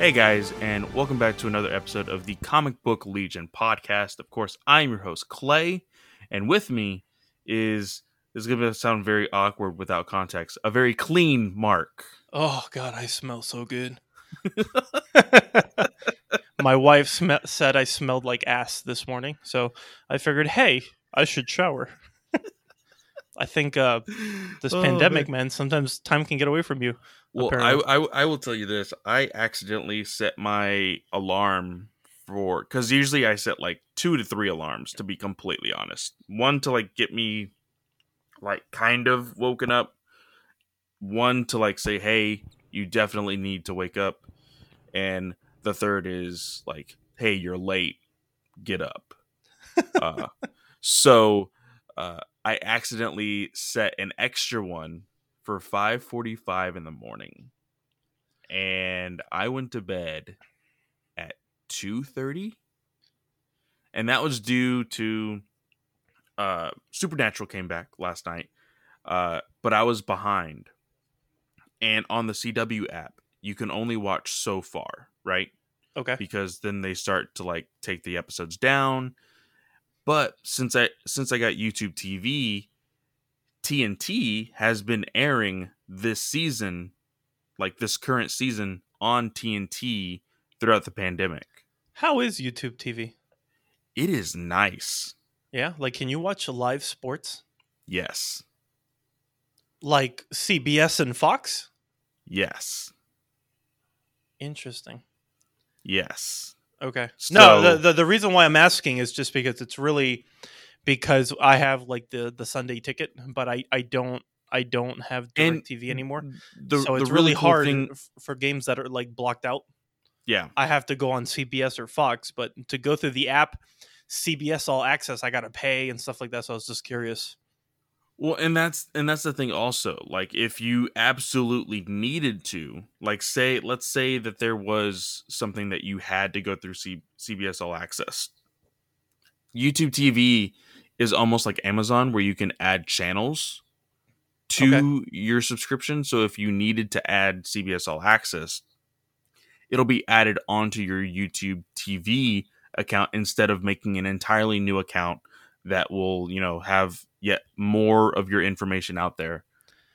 Hey guys, and welcome back to another episode of the Comic Book Legion podcast. Of course, I'm your host Clay, and with me is this is going to sound very awkward without context. A very clean Mark. Oh God, I smell so good. My wife sm- said I smelled like ass this morning, so I figured, hey, I should shower. I think uh, this Oh, pandemic, man. man. sometimes time can get away from you. Well, I. I I will tell you this: I accidentally set my alarm for because usually I set like two to three alarms to be completely honest. One to like get me like kind of woken up. One to like say, "Hey, you definitely need to wake up," and the third is like, "Hey, you're late. Get up." uh, so uh, I accidentally set an extra one for 5:45 in the morning. And I went to bed at 2:30. And that was due to uh Supernatural came back last night. Uh but I was behind. And on the CW app, you can only watch so far, right? Okay. because then they start to like take the episodes down. But since I since I got YouTube TV, TNT has been airing this season, like this current season on TNT throughout the pandemic. How is YouTube TV? It is nice. Yeah, like can you watch live sports Yes. like CBS and Fox? Yes. Interesting. Yes. Okay. So- no, the, the the reason why I'm asking is just because it's really because I have like the the Sunday ticket, but I I don't I don't have And TV anymore. The, so it's really, cool hard thing- for games that are like blocked out. yeah. I have to go on CBS or Fox, but to go through the app, CBS All Access, I got to pay and stuff like that. So I was just curious. Well, and that's and that's the thing also. Like if you absolutely needed to, like say let's say that there was something that you had to go through C- CBS All Access. YouTube TV is almost like Amazon where you can add channels to your subscription. So if you needed to add CBS All Access, it'll be added onto your YouTube TV account instead of making an entirely new account that will, you know, have yet more of your information out there.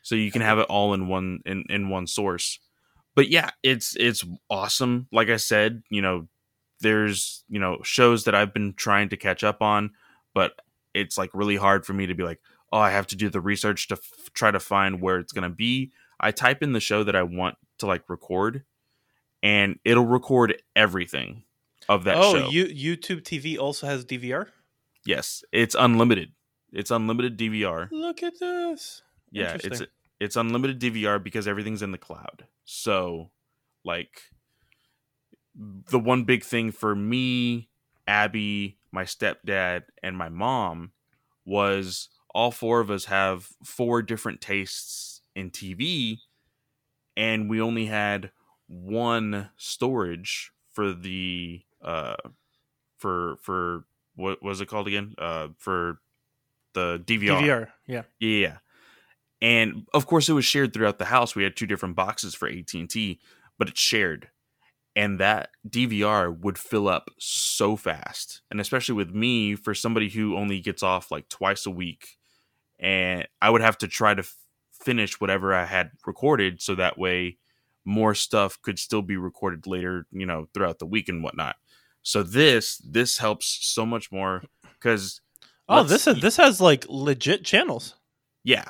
So you can have it all in one in, in one source. But yeah, it's it's awesome. Like I said, you know, there's, you know, shows that I've been trying to catch up on, but it's like really hard for me to be like, oh, I have to do the research to f- try to find where it's going to be. I type in the show that I want to like record and it'll record everything of that oh, show. you, YouTube TV also has DVR. yes, it's unlimited. It's unlimited DVR. Look at this. Yeah, it's it's unlimited DVR because everything's in the cloud. So, like the one big thing for me, Abby, my stepdad, and my mom was all four of us have four different tastes in TV and we only had one storage for the uh for for what was it called again? Uh for the DVR. DVR. Yeah. Yeah. And of course it was shared throughout the house. We had two different boxes for AT&T, but it's shared. And that DVR would fill up so fast. And especially with me for somebody who only gets off like twice a week and I would have to try to f- finish whatever I had recorded so that way more stuff could still be recorded later, you know, throughout the week and whatnot. So this this helps so much more because Oh, Let's- this is, this has like legit channels. yeah.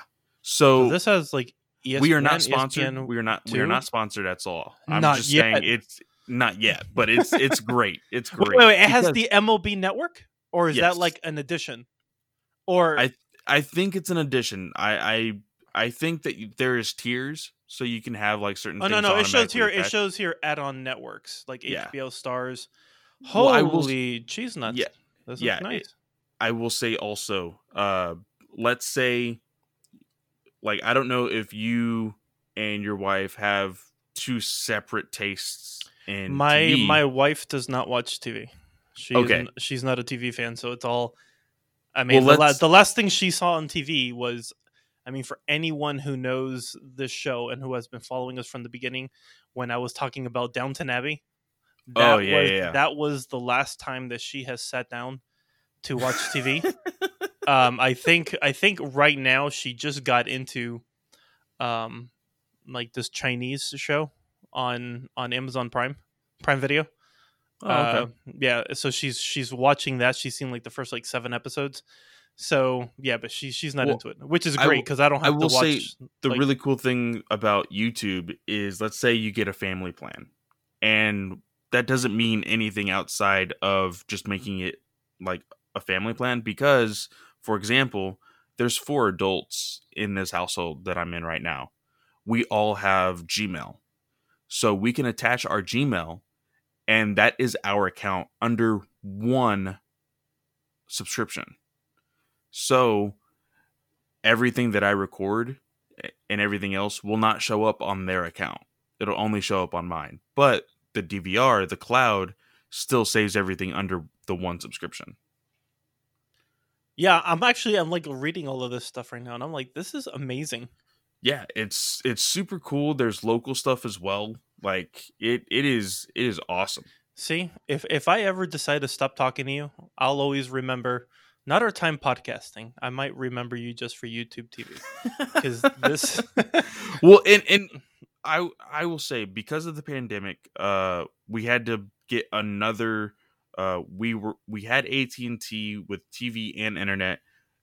So this has like ESPN, we are not sponsored. ESPN we are not. We are not sponsored at all. I'm Not just yet. saying it's not yet, but it's it's great. It's Wait, great. wait, wait, it has because the MLB network, or is Yes. that like an addition? Or I- I think it's an addition. I I I think that you, there is tiers, so you can have like certain. oh no things no, it shows automatically here. It attached. shows here add-on networks like Yeah. HBO Stars. Well, I will s- Holy cheese nuts! Yeah, this yeah, is nice. I will say also, uh, let's say, like I don't know if you and your wife have two separate tastes in my TV. my wife does not watch TV. She Okay. she's not a TV fan, so it's all. I mean, Well, the, la- the last thing she saw on TV was I mean, for anyone who knows this show and who has been following us from the beginning, when I was talking about Downton Abbey, that Oh, yeah, was, yeah, yeah. that was the last time that she has sat down to watch TV. um, I think I think right now she just got into um, like this Chinese show on on Amazon Prime Prime Video. Oh, okay. Uh, yeah, so she's she's watching that. She's seen like the first like seven episodes. So yeah, but she she's not Well, into it, which is great because I don't I have to will say the like- really cool thing about YouTube is let's say you get a family plan and that doesn't mean anything outside of just making it like a family plan because for example there's four adults in this household that I'm in right now. We all have Gmail. So we can attach our Gmail and that is our account under one subscription. So everything that I record eh, and everything else will not show up on their account. It'll only show up on mine. But the DVR, the cloud, still saves everything under the one subscription. Yeah, I'm actually I'm like reading all of this stuff right now, and I'm like, this is amazing. Yeah, it's it's super cool. There's local stuff as well. Like it it is it is awesome. See, if if I ever decide to stop talking to you, I'll always remember not our time podcasting. I might remember you just for YouTube TV because this. well, and and I I will say because of the pandemic, uh, we had to get another. Uh, we were we had AT and T with TV and internet,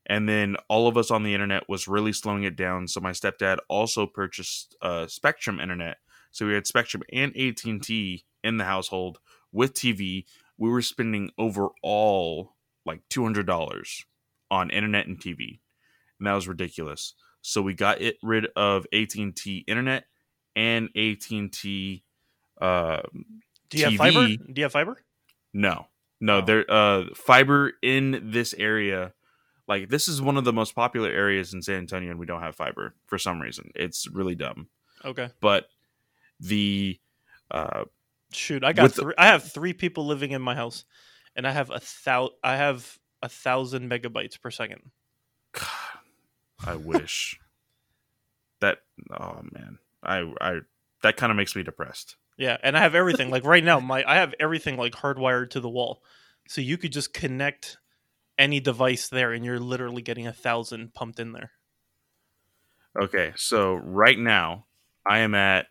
and then all of us on the internet was really slowing it down. So my stepdad also purchased uh, Spectrum internet. So we had Spectrum and AT and T in the household with TV. We were spending overall like two hundred dollars on internet and TV, and that was ridiculous. So we got it rid of AT and T internet and AT and T. Uh, Do you have TV. fiber? Do you have fiber? No, no, Oh. there. Uh, fiber in this area, like this is one of the most popular areas in San Antonio, and we don't have fiber for some reason. It's really dumb. Okay. But the uh, Shoot, I got the- three, I have three people living in my house, and I have a thou I have a thousand megabytes per second. God, I wish that. Oh man, I I that kind of makes me depressed. Yeah, and I have everything. like right now, my I have everything like hardwired to the wall, so you could just connect any device there, and you're literally getting a thousand pumped in there. Okay, so right now I am at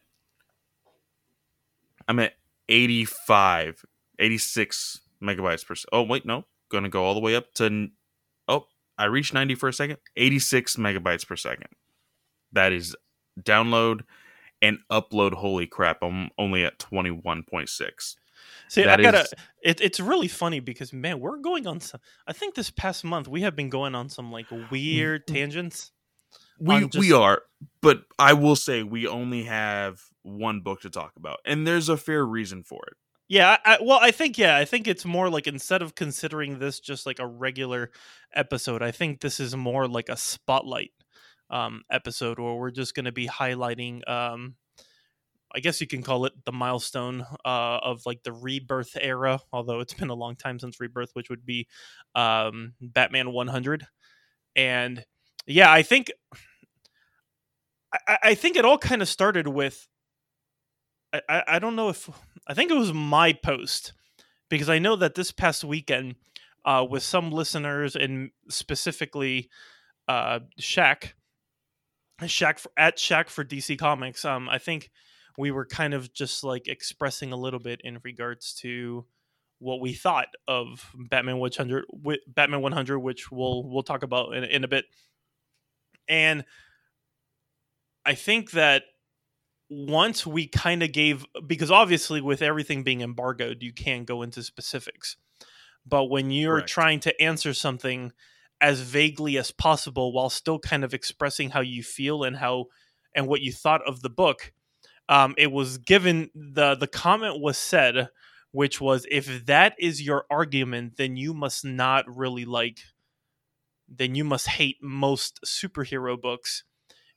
I'm at 85, 86 megabytes per. Oh wait, no, to go all the way up to. Oh, I reached 90 for a second. 86 megabytes per second. That is download and upload. Holy crap! I'm only at 21.6. See, That I gotta. is- It, it's really funny because man, we're going on some. I think this past month we have been going on some like weird mm-hmm. tangents. We on we are, but I will say we only have one book to talk about, and there's a fair reason for it. Yeah, I- well, I think yeah, I think it's more like instead of considering this just like a regular episode, I think this is more like a spotlight um, episode where we're just going to be highlighting. Um, I guess you can call it the milestone uh, of like the rebirth era, although it's been a long time since rebirth, which would be um, Batman 100. And yeah, I think I- I, think it all kind of started with I, I, I don't know if I think it was my post because I know that this past weekend uh, with some listeners and specifically uh, Shaq, Shaq for, at Shaq for DC Comics. Um, I think we were kind of just like expressing a little bit in regards to what we thought of Batman 100, Batman 100, which we'll we'll talk about in, in a bit. And I think that once we kind of gave because obviously with everything being embargoed you can't go into specifics but when you're Correct. trying to answer something as vaguely as possible while still kind of expressing how you feel and how and what you thought of the book. Um, it was given the the comment was said which was if that is your argument then you must not really like then you must hate most superhero books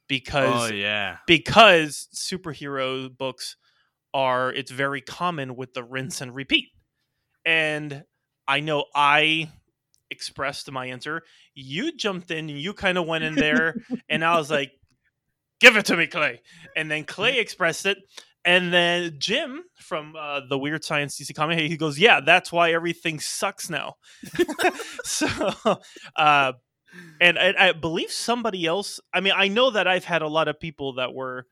because Oh yeah, because superhero books are it's very common with the rinse and repeat. And i know i expressed my answer. You jumped in and you kind of went in there, and I was like, "Give it to me, Clay." And then Clay expressed it, and then Jim from uh, the Weird Science DC comic, he goes, "Yeah, that's why everything sucks now." so, uh, and I, I, believe somebody else. I mean, I know that I've had a lot of people that were,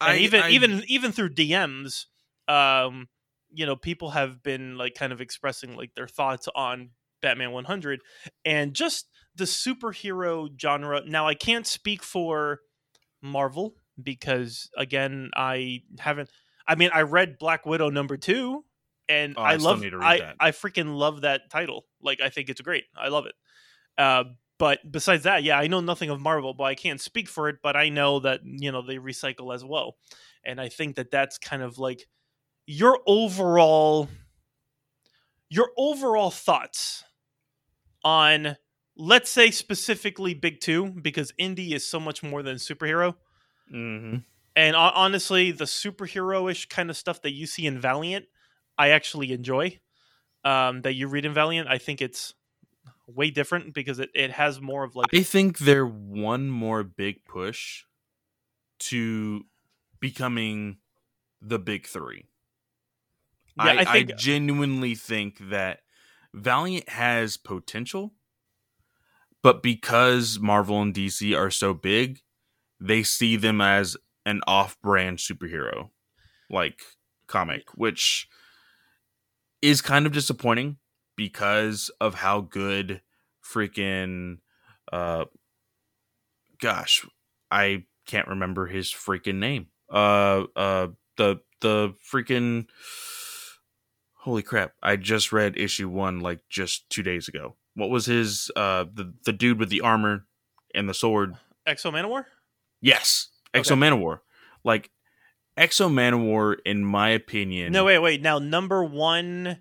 I, even I, even even through DMs, um, you know, people have been like kind of expressing like their thoughts on Batman 100 and just the superhero genre. Now, I can't speak for Marvel because again, I haven't. I mean, I read Black Widow number two, and oh, I, I love. I that. I freaking love that title. Like, I think it's great. I love it. Uh, but besides that, yeah, I know nothing of Marvel, but I can't speak for it. But I know that you know they recycle as well, and I think that that's kind of like your overall your overall thoughts on let's say specifically big two because indie is so much more than superhero. Mm-hmm. and uh, honestly the superhero-ish kind of stuff that you see in valiant i actually enjoy um, that you read in valiant. I think it's way different because it, it has more of like i think they're one more big push to becoming the big three yeah, I, I, think, I genuinely think that Valiant has potential, but because Marvel and DC are so big, they see them as an off-brand superhero like comic, which is kind of disappointing because of how good freaking uh gosh, I can't remember his freaking name. Uh uh the the freaking holy crap i just read issue one like just two days ago what was his uh the, the dude with the armor and the sword X-O Manowar yes X-O okay. Manowar like X-O Manowar in my opinion no wait wait now number one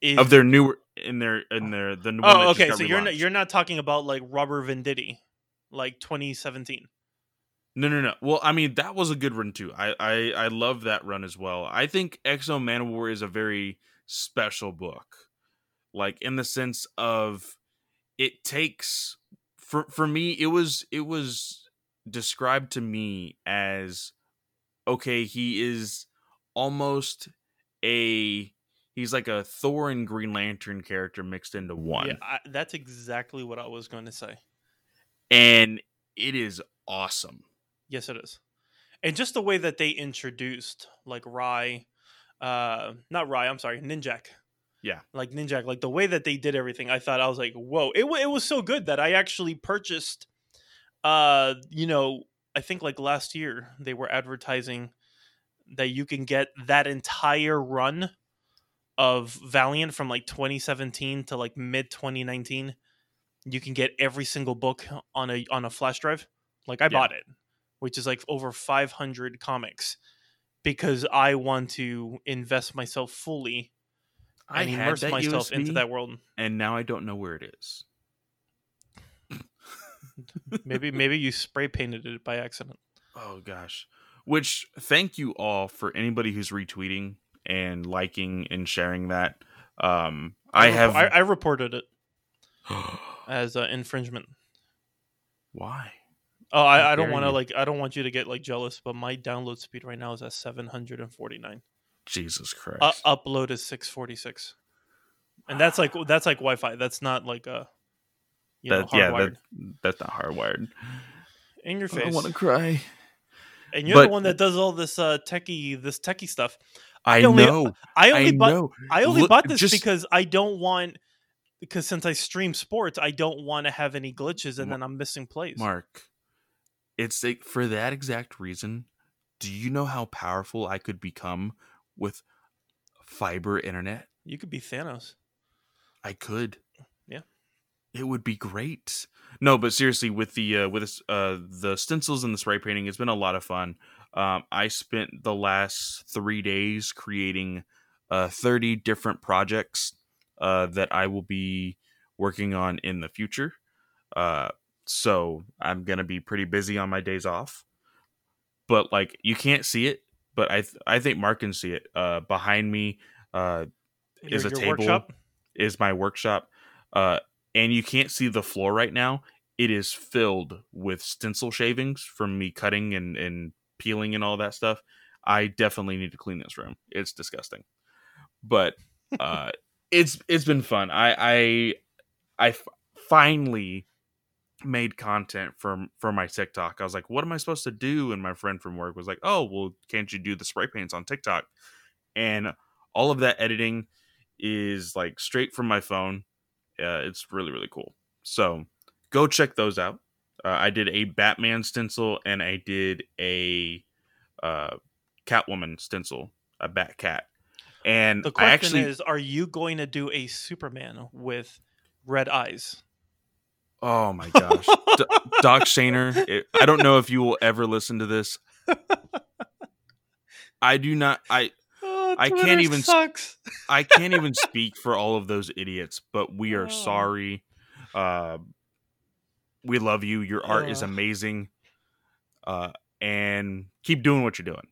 is of their newer in their in their the oh okay so you're not you're not talking about like robert venditti like 2017 no, no, no. Well, I mean, that was a good run too. I, I, I love that run as well. I think X-O Manowar is a very special book like in the sense of it takes for for me it was it was described to me as okay he is almost a he's like a Thor and Green Lantern character mixed into one. Yeah, I, that's exactly what I was going to say. And it is awesome. Yes, it is. And just the way that they introduced like Rai uh not Rye, I'm sorry, Ninjak. Yeah. Like Ninjak, like the way that they did everything, I thought I was like, "Whoa." It it was so good that I actually purchased uh, you know, I think like last year they were advertising that you can get that entire run of Valiant from like 2017 to like mid 2019. You can get every single book on a on a flash drive. Like I yeah. bought it, which is like over 500 comics because I want to invest myself fully I immerse myself USB, into that world. And now I don't know where it is. maybe maybe you spray painted it by accident. Oh gosh. Which thank you all for anybody who's retweeting and liking and sharing that. Um I, I have I, I reported it as uh, infringement. Why? Oh, I, I don't want to like. I don't want you to get like jealous, but my download speed right now is at seven hundred and forty nine. Jesus Christ! Uh, upload is six forty six, and that's like that's like Wi-Fi. That's not like a. You that, know, yeah, that, that's not hardwired. In your face. I want to cry. And you're but, the one that does all this uh, techie, this techie stuff. I, I only, know. I only I bought. Know. I only Look, bought this just, because I don't want. Because since I stream sports, I don't want to have any glitches, and then I'm missing plays. Mark, it's like for that exact reason. Do you know how powerful I could become with fiber internet? You could be Thanos. I could. Yeah. It would be great. No, but seriously, with the uh, with this, uh, the stencils and the spray painting, it's been a lot of fun. Um, I spent the last three days creating uh, 30 different projects uh, that I will be working on in the future. Uh, so I'm gonna be pretty busy on my days off. But like you can't see it, but I th- I think Mark can see it. Uh, behind me uh, is your, a table. Workshop? Is my workshop. Uh, and you can't see the floor right now. It is filled with stencil shavings from me cutting and, and peeling and all that stuff. I definitely need to clean this room. It's disgusting. But uh it's it's been fun. I I I f- finally made content for for my TikTok. I was like, what am I supposed to do? And my friend from work was like, oh, well, can't you do the spray paints on TikTok? And all of that editing is like straight from my phone. Uh, it's really really cool. So go check those out. Uh, I did a Batman stencil and I did a uh, Catwoman stencil, a Bat Cat. And The question actually, is, are you going to do a Superman with red eyes? Oh my gosh, D- Doc Shaner. It, I don't know if you will ever listen to this. I do not. I Oh, I can't even Sucks. I can't even speak for all of those idiots, but we are Oh. sorry. Uh, we love you. Your art is amazing. Uh, and keep doing what you're doing.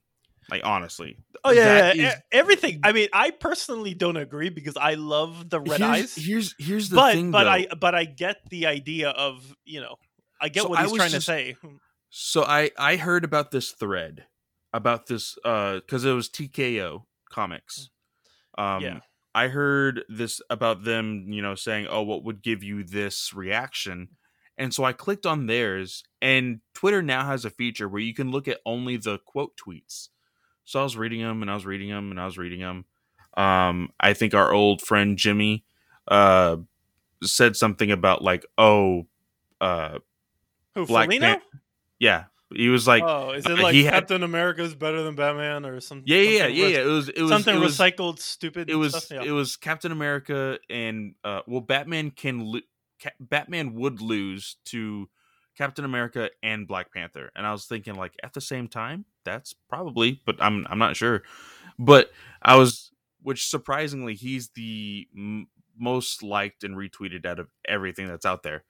Like honestly. Oh yeah, That yeah, is- everything. I mean, I personally don't agree because I love the red here's, eyes. Here's here's the but thing but though. I but I get the idea of you know I get So what he's was trying just- to say. So I I heard about this thread about this uh because it was TKO Comics. Um, Yeah. I heard this about them, you know, saying, "Oh, what would give you this reaction?" And so I clicked on theirs, and Twitter now has a feature where you can look at only the quote tweets. So I was reading them, and I was reading them, and I was reading them. Um, I think our old friend Jimmy uh said something about like, "Oh, uh, Who Black? Pan- yeah." He was like, oh, is it uh, like he had- Captain America's better than Batman or something? "Yeah, yeah, yeah, something yeah." re- yeah. It was, it was, something it was, recycled, stupid. it was stuff? Yeah. it was Captain America and uh well Batman can lo- Batman would lose to Captain America and Black Panther and I was thinking like at the same time that's probably but I'm I'm not sure but I was which surprisingly he's the m- most liked and retweeted out of everything that's out there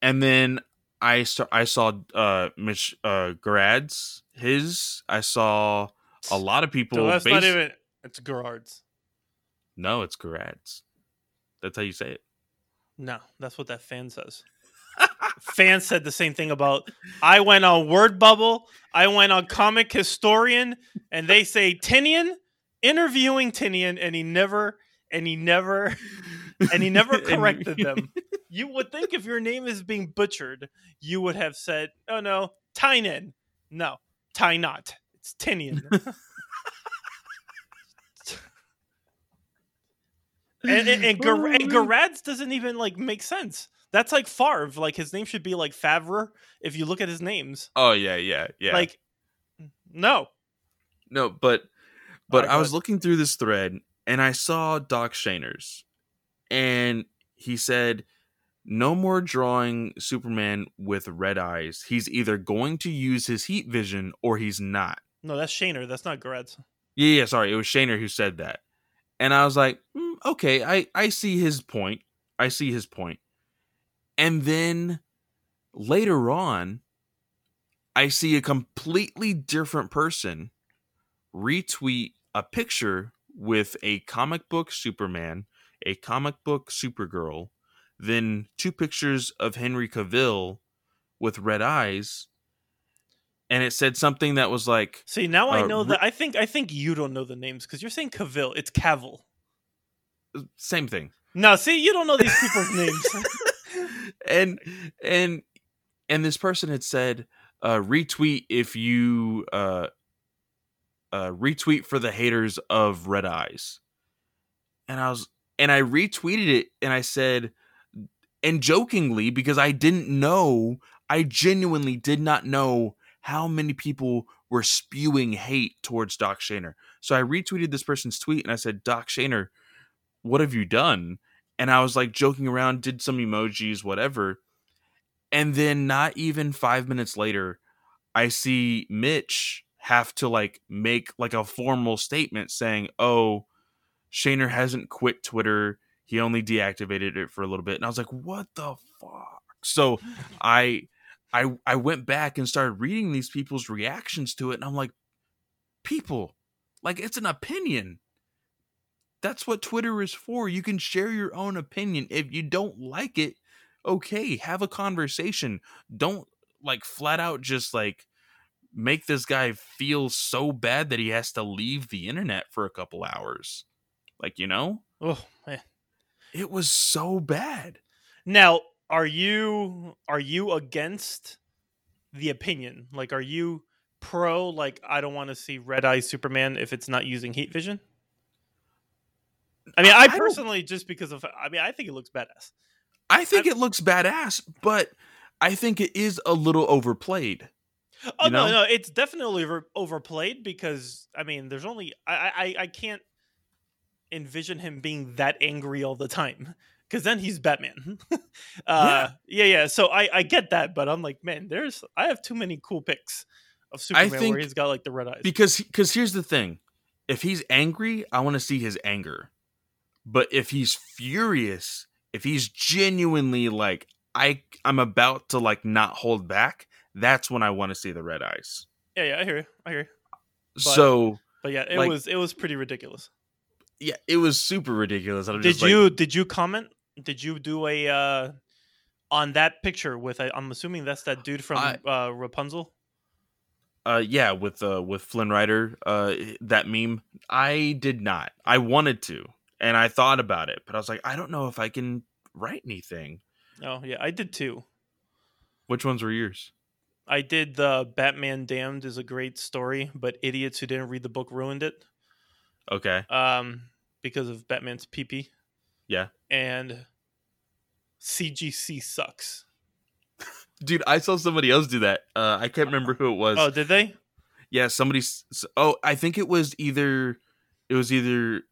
and then I saw I saw uh Mitch uh Grad's his I saw a lot of people So that's not even. It's Gerard's. no, it's Garads. That's how you say it. No, that's what that fan says. Fan said the same thing about. I went on Word Bubble. I went on Comic Historian, and they say Tinian interviewing Tinian, and he never, and he never, and he never corrected them. You would think if your name is being butchered, you would have said, "Oh no, Tynan." No, Ty not. It's Tinian. and and, and, Gar- and Garads doesn't even like make sense. That's like Favre. Like his name should be like Favre. If you look at his names, Oh yeah, yeah, yeah. like no, no, but but Alright, I was looking through this thread and I saw Doc Shaners, and he said, "No more drawing Superman with red eyes. He's either going to use his heat vision or he's not." no, that's Shaner. That's not Garads. Yeah, yeah, sorry, it was Shaner who said that, and I was like, "Mm, "Okay, I I see his point. I see his point." And then later on, I see a completely different person retweet a picture with a comic book Superman, a comic book Supergirl, then two pictures of Henry Cavill with red eyes, and it said something that was like, See, now I Uh, know Ri- that. I think I think you don't know the names because you're saying Cavill. It's Cavill. same thing. No, see, you don't know these people's names. and and and this person had said uh retweet if you uh uh retweet for the haters of red eyes. And i was and i retweeted it and i said and jokingly because i didn't know i genuinely did not know how many people were spewing hate towards doc shaner. So i retweeted this person's tweet and i said doc shaner what have you done and I was like joking around, did some emojis, whatever. And then not even five minutes later, I see Mitch have to like make like a formal statement saying, "Oh, Shaner hasn't quit Twitter. He only deactivated it for a little bit." And I was like, "What the fuck?" So I I I went back and started reading these people's reactions to it, and I'm like, people, like it's an opinion. That's what Twitter is for. You can share your own opinion. If you don't like it, okay, have a conversation. Don't like flat out just like make this guy feel so bad that he has to leave the internet for a couple hours. Like, you know? Oh man. It was so bad. Now, are you are you against the opinion? Like are you pro like I don't want to see red eye Superman if it's not using heat vision? I mean, I, I personally just because of I mean, I think it looks badass. I think it looks badass, but I think it is a little overplayed. Oh You no, know? no, it's definitely over- overplayed because I mean, there's only I, I I- I can't envision him being that angry all the time because then he's Batman. uh, yeah. yeah, So I I get that, but I'm like, man, there's I have too many cool pics of Superman think where he's got like the red eyes. because because here's the thing if he's angry i want to see his anger but if he's furious if he's genuinely like i i'm about to like not hold back that's when i want to see the red eyes yeah, yeah, I hear you, I hear you. so But yeah, it Like- was it was pretty ridiculous. yeah it was super ridiculous I'm Did just like, you did you comment? Did you do a uh on that picture with I I'm assuming that's that dude from I- uh Rapunzel? uh yeah with uh with flynn rider uh that meme i did not i wanted to and i thought about it but i was like i don't know if i can write anything Oh yeah, I did too. which ones were yours I did the Batman Damned is a great story, but idiots who didn't read the book ruined it. okay Um, because of Batman's PP. Yeah. And CGC sucks. Dude, I saw somebody else do that. Uh, I can't remember who it was. Oh, did they? yeah, somebody. Oh, I think it was either it was either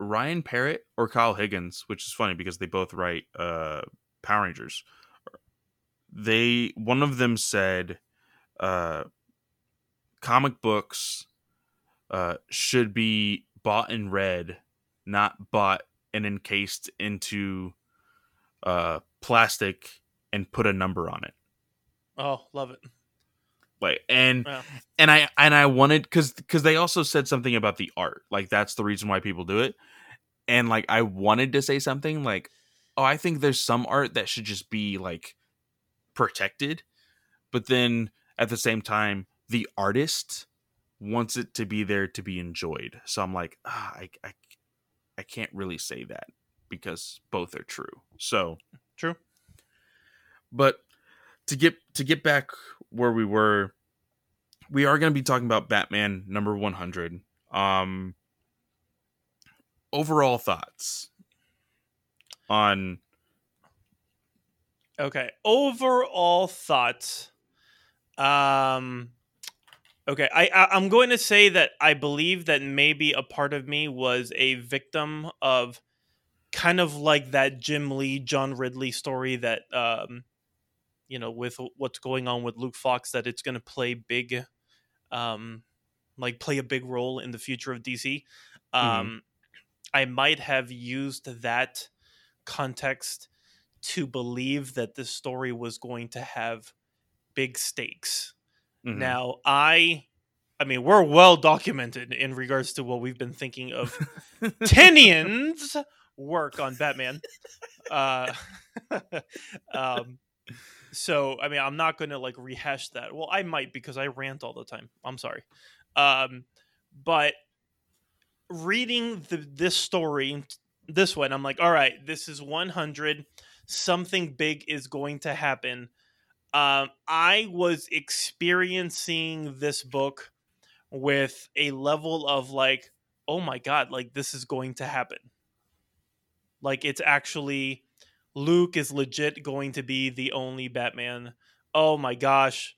Ryan Parrott or Kyle Higgins, which is funny because they both write uh, Power Rangers. They one of them said, uh, comic books uh, should be bought in red, not bought and encased into uh, plastic and put a number on it. Oh, love it. Like and Yeah. and I and I wanted because because they also said something about the art. Like that's the reason why people do it. And like I wanted to say something like, oh, I think there's some art that should just be like protected, but then at the same time, the artist wants it to be there to be enjoyed. So I'm like, ah, I I I can't really say that because both are true. So True. but to get to get back where we were we are going to be talking about batman number 100 um overall thoughts on Okay. Overall thoughts. Um okay, I, I I'm going to say that I believe that maybe a part of me was a victim of kind of like that Jim Lee, John Ridley story that um you know, with what's going on with Luke Fox that it's going to play big um like play a big role in the future of DC. Um I might have used that context to believe that this story was going to have big stakes. Mhm. Now, I I mean, we're well documented in regards to what we've been thinking of Tynion's work on Batman. Uh, um, so, I mean, I'm not going to like rehash that. Well, I might because I rant all the time. I'm sorry. Um, but reading the, this story, this one, I'm like, all right, this is 100. Something big is going to happen. Um, I was experiencing this book with a level of like, oh my god, like this is going to happen. Like it's actually Luke is legit going to be the only Batman. Oh my gosh.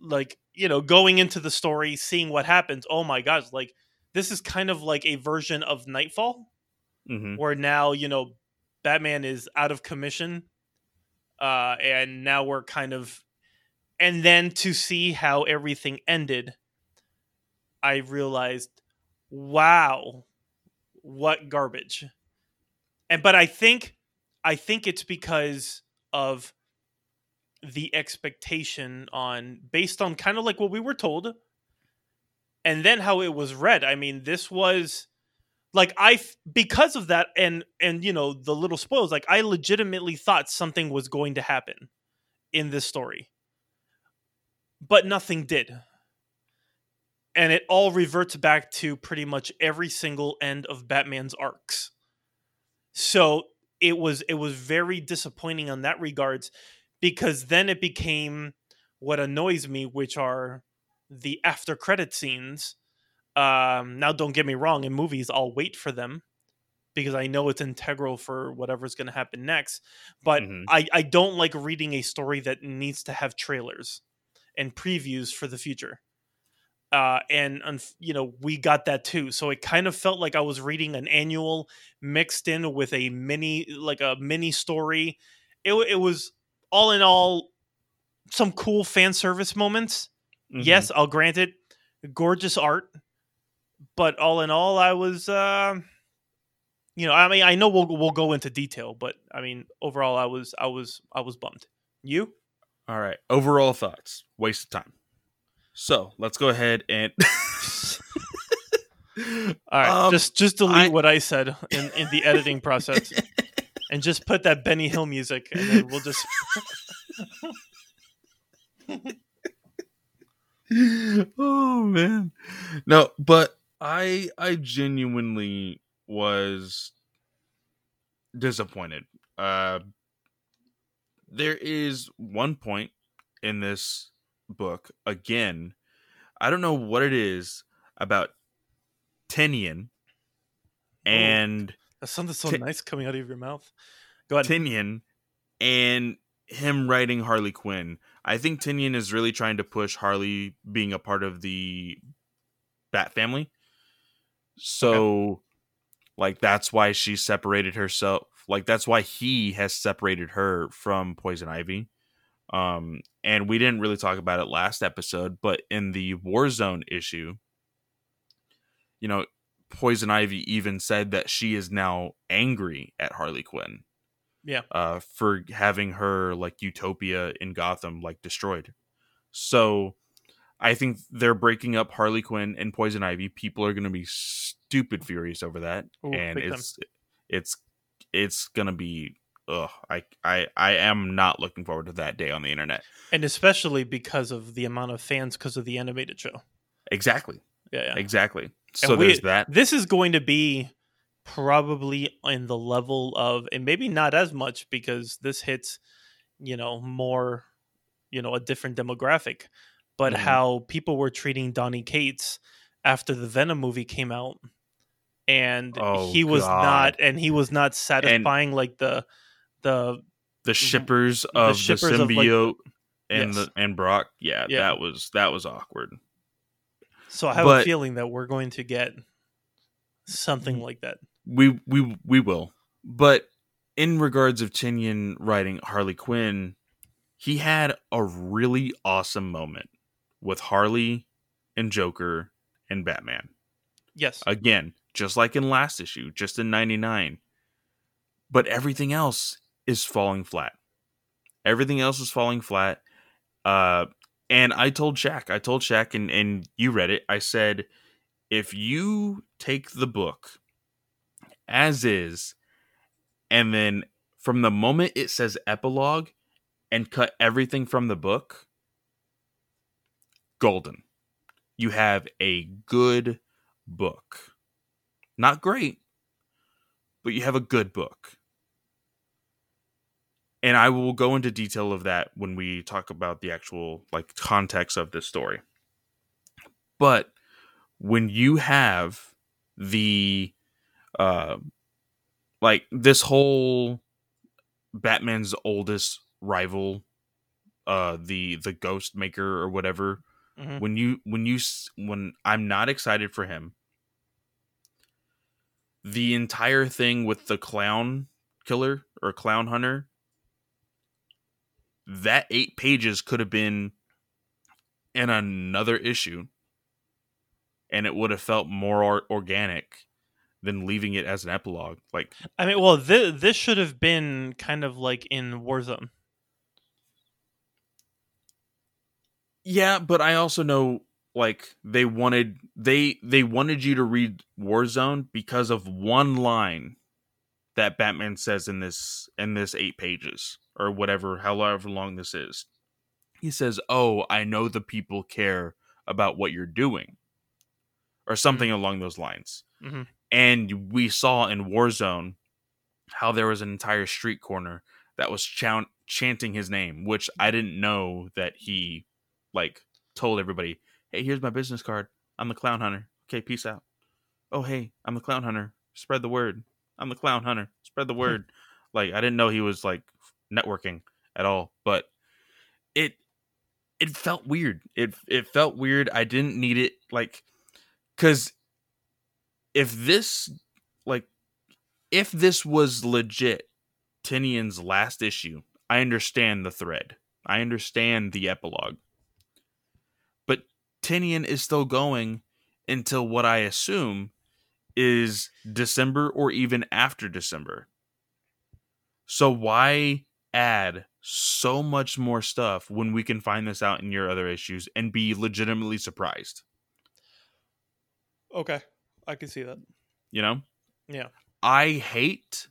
Like, you know, going into the story, seeing what happens. Oh my gosh, like this is kind of like a version of Knightfall Mhm. where now, you know, Batman is out of commission. Uh and now we're kind of and then to see how everything ended, I realized, wow, what garbage. And but I think I think it's because of the expectation on based on kind of like what we were told and then how it was read. I mean, this was like I because of that and and you know the little spoils like I legitimately thought something was going to happen in this story. But nothing did. And it all reverts back to pretty much every single end of Batman's arcs. So it was it was very disappointing on that regards because then it became what annoys me which are the after credit scenes um now don't get me wrong in movies I'll wait for them because I know it's integral for whatever's going to happen next but Mhm. I I don't like reading a story that needs to have trailers and previews for the future uh, and you know we got that too so it kind of felt like i was reading an annual mixed in with a mini like a mini story it, it was all in all some cool fan service moments Mhm. yes i'll grant it gorgeous art but all in all i was uh you know i mean i know we'll we'll go into detail but i mean overall i was i was i was bummed you All right. Overall thoughts. Waste of time. So let's go ahead and. all right Um, just just delete I- what i said in in the editing process and just put that Benny Hill music, and then we'll just. oh man no but i i genuinely was disappointed uh there is one point in this book again i don't know what it is about Tynion and That sounded so nice coming out of your mouth. Go ahead. Tynion and him writing Harley Quinn. I think Tynion is really trying to push Harley being a part of the Bat family. So like that's why she separated herself. Like that's why he has separated her from Poison Ivy. Um and we didn't really talk about it last episode, but in the Warzone issue, you know, Poison Ivy even said that she is now angry at Harley Quinn Yeah. uh, for having her like utopia in Gotham like destroyed. So I think they're breaking up Harley Quinn and Poison Ivy. People are going to be stupid furious over that, Ooh, and big time. it's it's it's going to be. Ugh, I I I am not looking forward to that day on the internet. And especially because of the amount of fans because of the animated show. Exactly, Yeah, yeah. exactly. So we- there's that. This is going to be probably in the level of, and maybe not as much because this hits, you know, more, you know, a different demographic. But Mhm. how people were treating Donny Cates after the Venom movie came out, and Oh, he was God. not, and he was not satisfying like the the The shippers of the, shippers of, like- symbiote and Yes. the and Brock. Yeah, Yeah. that was that was awkward. So I have a feeling that we're going to get something like that. We we we will. But in regards of Tynion writing Harley Quinn, he had a really awesome moment with Harley and Joker and Batman. Yes. Again, just like in last issue, just in 99. But everything else is falling flat. Everything else is falling flat. Uh and I told Shaq, I told Shaq and and you read it. I said if you take the book as is and then from the moment it says epilogue and cut everything from the book golden. You have a good book. Not great but you have a good book. And i will go into detail of that when we talk about the actual like context of this story. But when you have the uh like this whole batman's oldest rival uh the the ghost maker or whatever Mhm. when you when you when i'm not excited for him the entire thing with the clown killer or clown hunter that eight pages could have been in another issue and it would have felt more or- organic than leaving it as an epilogue like I mean, well, this this should have been kind of like in Warzone. yeah but i also know like they wanted they they wanted you to read Warzone because of one line that Batman says in this in this 8 pages or whatever however long this is. He says, "Oh, I know the people care about what you're doing." Or something mm-hmm. along those lines. Mm-hmm. And we saw in Warzone how there was an entire street corner that was ch- chanting his name, which I didn't know that he like told everybody, "Hey, here's my business card. I'm the clown hunter. Okay, peace out." Oh, hey, I'm the clown hunter. Spread the word. I'm the clown hunter. Spread the word. like I didn't know he was like networking at all, but it it felt weird. It it felt weird. I didn't need it like cuz if this like if this was legit Tynion's last issue, I understand the thread. I understand the epilogue. But Tinian is still going until what I assume is December or even after December. So why add so much more stuff when we can find this out in your other issues and be legitimately surprised? Okay. I can see that. You know? Yeah. I hate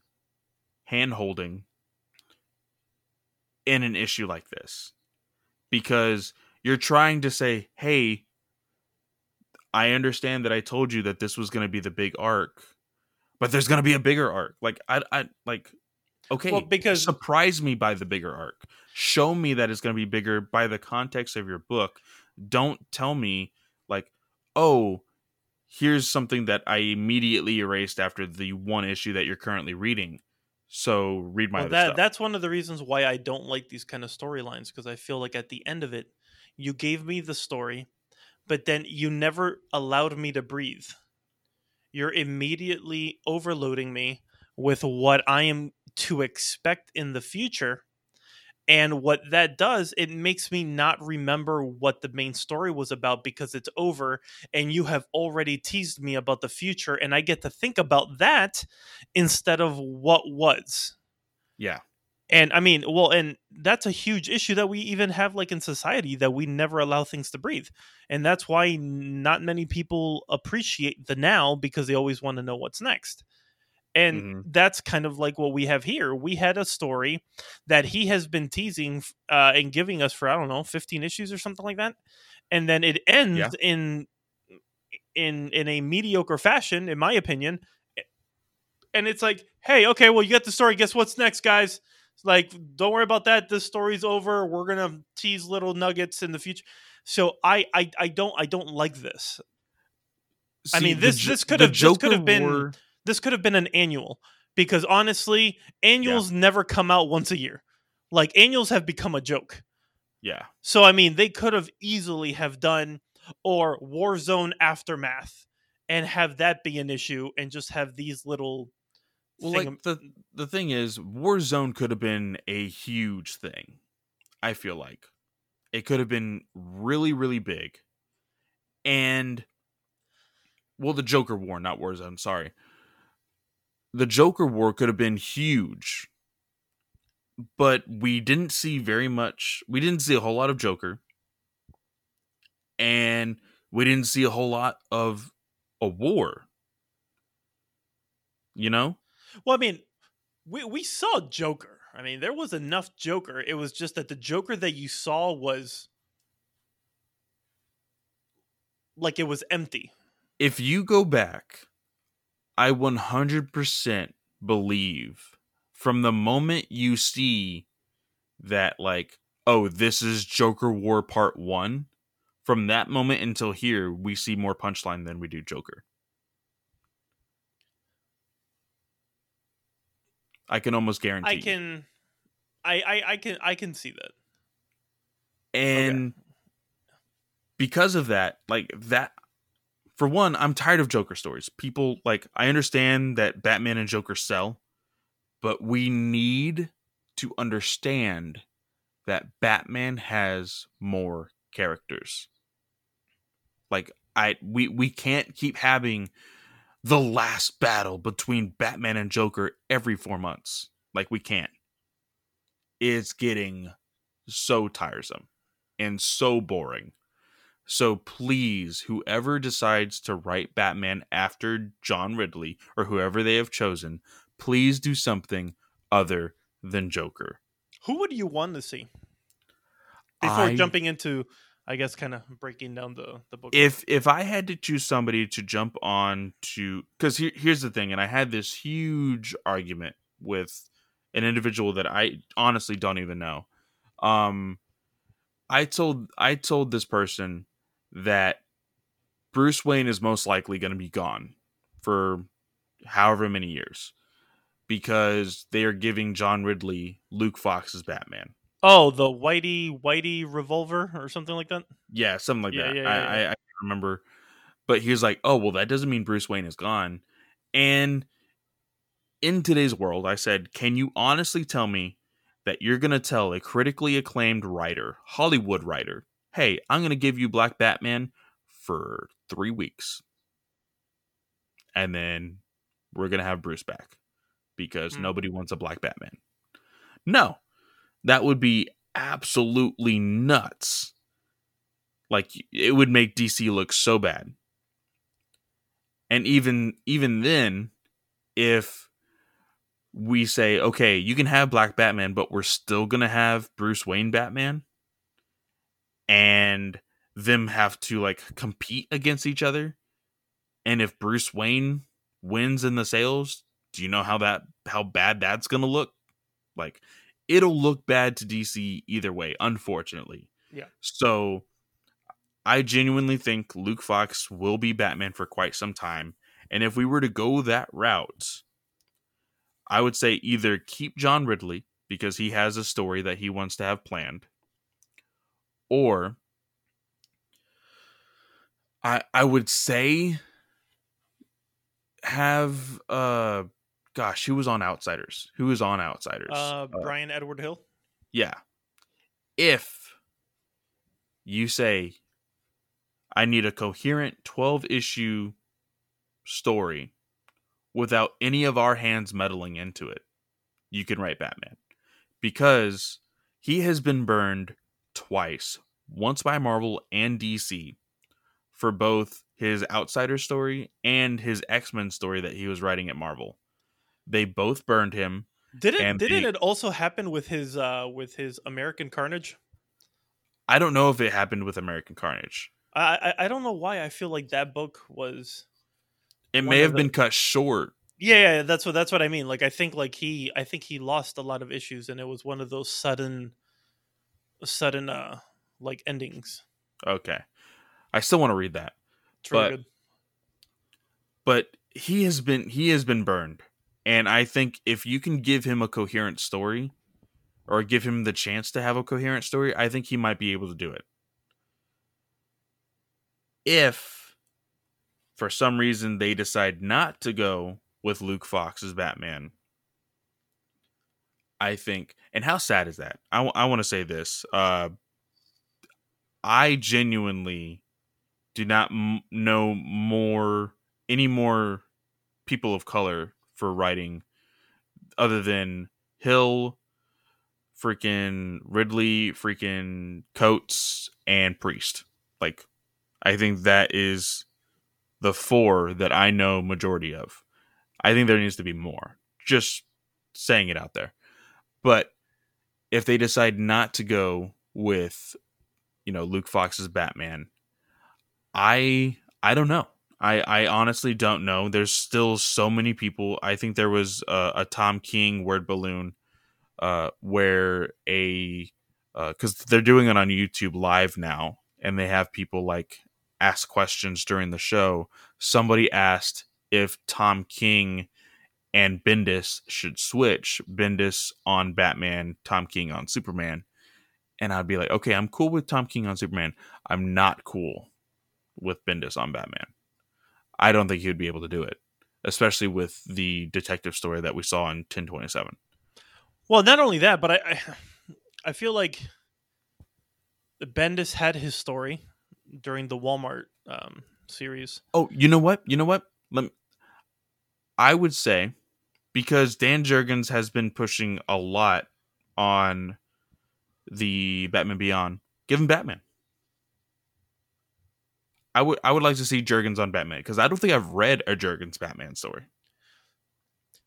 hand holding in an issue like this because you're trying to say, hey, I understand that I told you that this was going to be the big arc, but there's going to be a bigger arc. Like, I, I, like, okay, well, because surprise me by the bigger arc. Show me that it's going to be bigger by the context of your book. Don't tell me, like, oh, here's something that I immediately erased after the one issue that you're currently reading. So read my well, that stuff. that's one of the reasons why I don't like these kind of storylines because I feel like at the end of it, you gave me the story, but then you never allowed me to breathe. You're immediately overloading me with what I am to expect in the future and what that does, it makes me not remember what the main story was about because it's over and you have already teased me about the future and I get to think about that instead of what was. Yeah. And I mean, well, and that's a huge issue that we even have like in society that we never allow things to breathe. And that's why not many people appreciate the now because they always want to know what's next. And mm-hmm. that's kind of like what we have here. We had a story that he has been teasing uh, and giving us for I don't know, 15 issues or something like that. And then it ends yeah. in in in a mediocre fashion in my opinion. And it's like, "Hey, okay, well you get the story. Guess what's next, guys?" It's like, "Don't worry about that. This story's over. We're going to tease little nuggets in the future." So I I I don't I don't like this. See, I mean, this the, this could have this could have been War this could have been an annual because honestly, annuals yeah. never come out once a year. Like annuals have become a joke. Yeah. So I mean, they could have easily have done or Warzone aftermath and have that be an issue and just have these little well, like the the thing is, Warzone could have been a huge thing. I feel like it could have been really, really big, and well, the Joker War, not Warzone. Sorry, the Joker War could have been huge, but we didn't see very much. We didn't see a whole lot of Joker, and we didn't see a whole lot of a war. You know? Well, I mean, we we saw Joker. I mean, there was enough Joker. It was just that the Joker that you saw was like it was empty. If you go back I 100% believe from the moment you see that, like, oh, this is Joker War Part 1, from that moment until here, we see more punchline than we do Joker. I can almost guarantee. I can, I, I, I can, I can see that. And okay. because of that, like that, for one, I'm tired of Joker stories. People like I understand that Batman and Joker sell, but we need to understand that Batman has more characters. Like I we we can't keep having the last battle between Batman and Joker every 4 months. Like we can't. It's getting so tiresome and so boring. So please, whoever decides to write Batman after John Ridley or whoever they have chosen, please do something other than Joker. Who would you want to see? Before I- jumping into, I guess, kind of breaking down the the book. if if I had to choose somebody to jump on to because here, here's the thing, and I had this huge argument with an individual that I honestly don't even know. Um, I told I told this person that Bruce Wayne is most likely going to be gone for however many years because they are giving John Ridley Luke Fox's Batman. oh, the Whitey Whitey revolver or something like that. Yeah, something like Yeah, that. yeah, I, yeah, I, I can't remember. But he was like, oh, well, that doesn't mean Bruce Wayne is gone. And in today's world, I said, can you honestly tell me that you're going to tell a critically acclaimed writer, Hollywood writer, hey, I'm going to give you Black Batman for three weeks. And then we're going to have Bruce back because Hmm. nobody wants a Black Batman. No, that would be absolutely nuts. Like it would make DC look so bad. And even even then, if we say, okay, you can have Black Batman, but we're still gonna have Bruce Wayne Batman, and them have to like compete against each other. And if Bruce Wayne wins in the sales, do you know how that how bad that's gonna look? Like it'll look bad to DC either way, unfortunately. Yeah. So I genuinely think Luke Fox will be Batman for quite some time. And if we were to go that route, I would say either keep John Ridley because he has a story that he wants to have planned, or I I would say have uh gosh, who was on Outsiders? Who was on Outsiders? Uh, Bryan Edward Hill. Yeah. If you say, I need a coherent 12 issue story without any of our hands meddling into it, you can write Batman. Because he has been burned twice, once by Marvel and DC, for both his Outsider story and his X Men story that he was writing at Marvel. They both burned him. Didn't didn't it also happen with his uh with his American Carnage? I don't know if it happened with American Carnage. I I, I don't know why I feel like that book was It may have the- been cut short. yeah, yeah that's what that's what I mean. Like I think like he I think he lost a lot of issues and it was one of those sudden sudden uh like endings. Okay. I still want to read that. It's really But- good. But he has been he has been burned. And I think if you can give him a coherent story or give him the chance to have a coherent story, I think he might be able to do it. If for some reason they decide not to go with Luke Fox as Batman, I think, and how sad is that? I, want to say this. Uh, I genuinely do not m- know more any more people of color for writing other than Hill, freaking Ridley, freaking Coates, and Priest. Like, I think that is the four that I know majority of. I think there needs to be more. Just saying it out there. But if they decide not to go with, you know, Luke Fox's Batman, I I don't know. I I honestly don't know. There's still so many people. I think there was a, a Tom King word balloon, uh, where a because they're doing it on YouTube live now, and they have people like ask questions during the show. Somebody asked if Tom King and Bendis should switch Bendis on Batman, Tom King on Superman. And I'd be like, okay, I'm cool with Tom King on Superman. I'm not cool with Bendis on Batman. I don't think he would be able to do it, especially with the detective story that we saw in 1027. Well, not only that, but I, I, I feel like Bendis had his story during the Walmart um, series. Oh, you know what? You know what? Let me, I would say because Dan Jurgens has been pushing a lot on the Batman Beyond. Give him Batman. I would I would like to see Jurgens on Batman because I don't think I've read a Jurgens Batman story.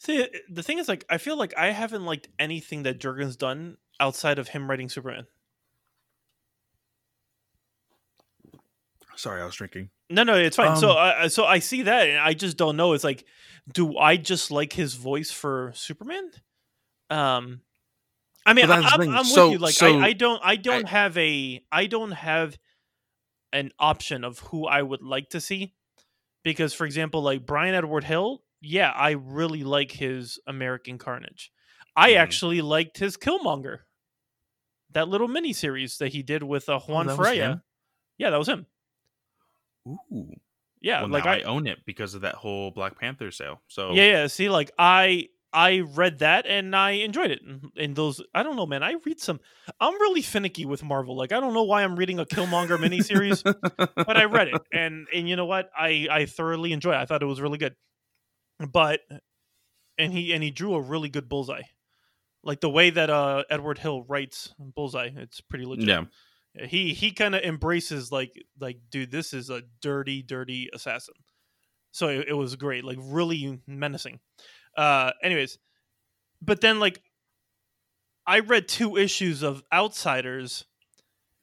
See, the thing is, like, I feel like I haven't liked anything that Jurgens done outside of him writing Superman. Sorry, I was drinking. No, no, it's fine. so, Um, I so I see that, and I just don't know. It's like, do I just like his voice for Superman? Um, I mean, I'm. I'm So- with you. Like, so I, I don't, I don't have a, I don't have an option of who I would like to see, because, for example, like Bryan Edward Hill, yeah, I really like his American Carnage. I Mhm. actually liked his Killmonger, that little mini series that he did with uh, Juan Oh, Ferreyra. Yeah, that was him. Ooh. Yeah, well, like I, I, own it because of that whole Black Panther sale. So Yeah, yeah. See, like I I read that and I enjoyed it. And, and those I don't know, man. I read some. I'm really finicky with Marvel. Like I don't know why I'm reading a Killmonger miniseries, but I read it, and and you know what? I I thoroughly enjoy. it. I thought it was really good. But and he and he drew a really good bullseye. Like the way that uh Edward Hill writes bullseye, it's pretty legit. yeah. he he kind of embraces like like dude this is a dirty dirty assassin so it, it was great like really menacing uh anyways but then like i read two issues of outsiders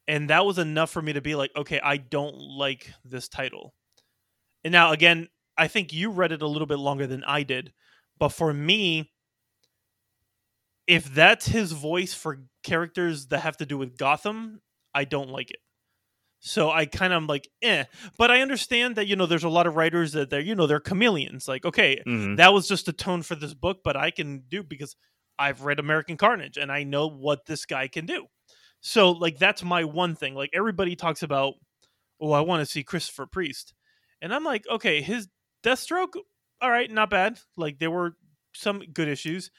and that was enough for me to be like okay i don't like this title and now again i think you read it a little bit longer than i did but for me if that's his voice for characters that have to do with gotham I don't like it. So I kind of like, eh. But I understand that you know there's a lot of writers that they're you know they're chameleons. Like, okay, Mhm. that was just a tone for this book, but I can do because I've read American Carnage and I know what this guy can do. So like that's my one thing. Like everybody talks about, oh, I want to see Christopher Priest, and I'm like, okay, his Deathstroke, all right, not bad. Like there were some good issues.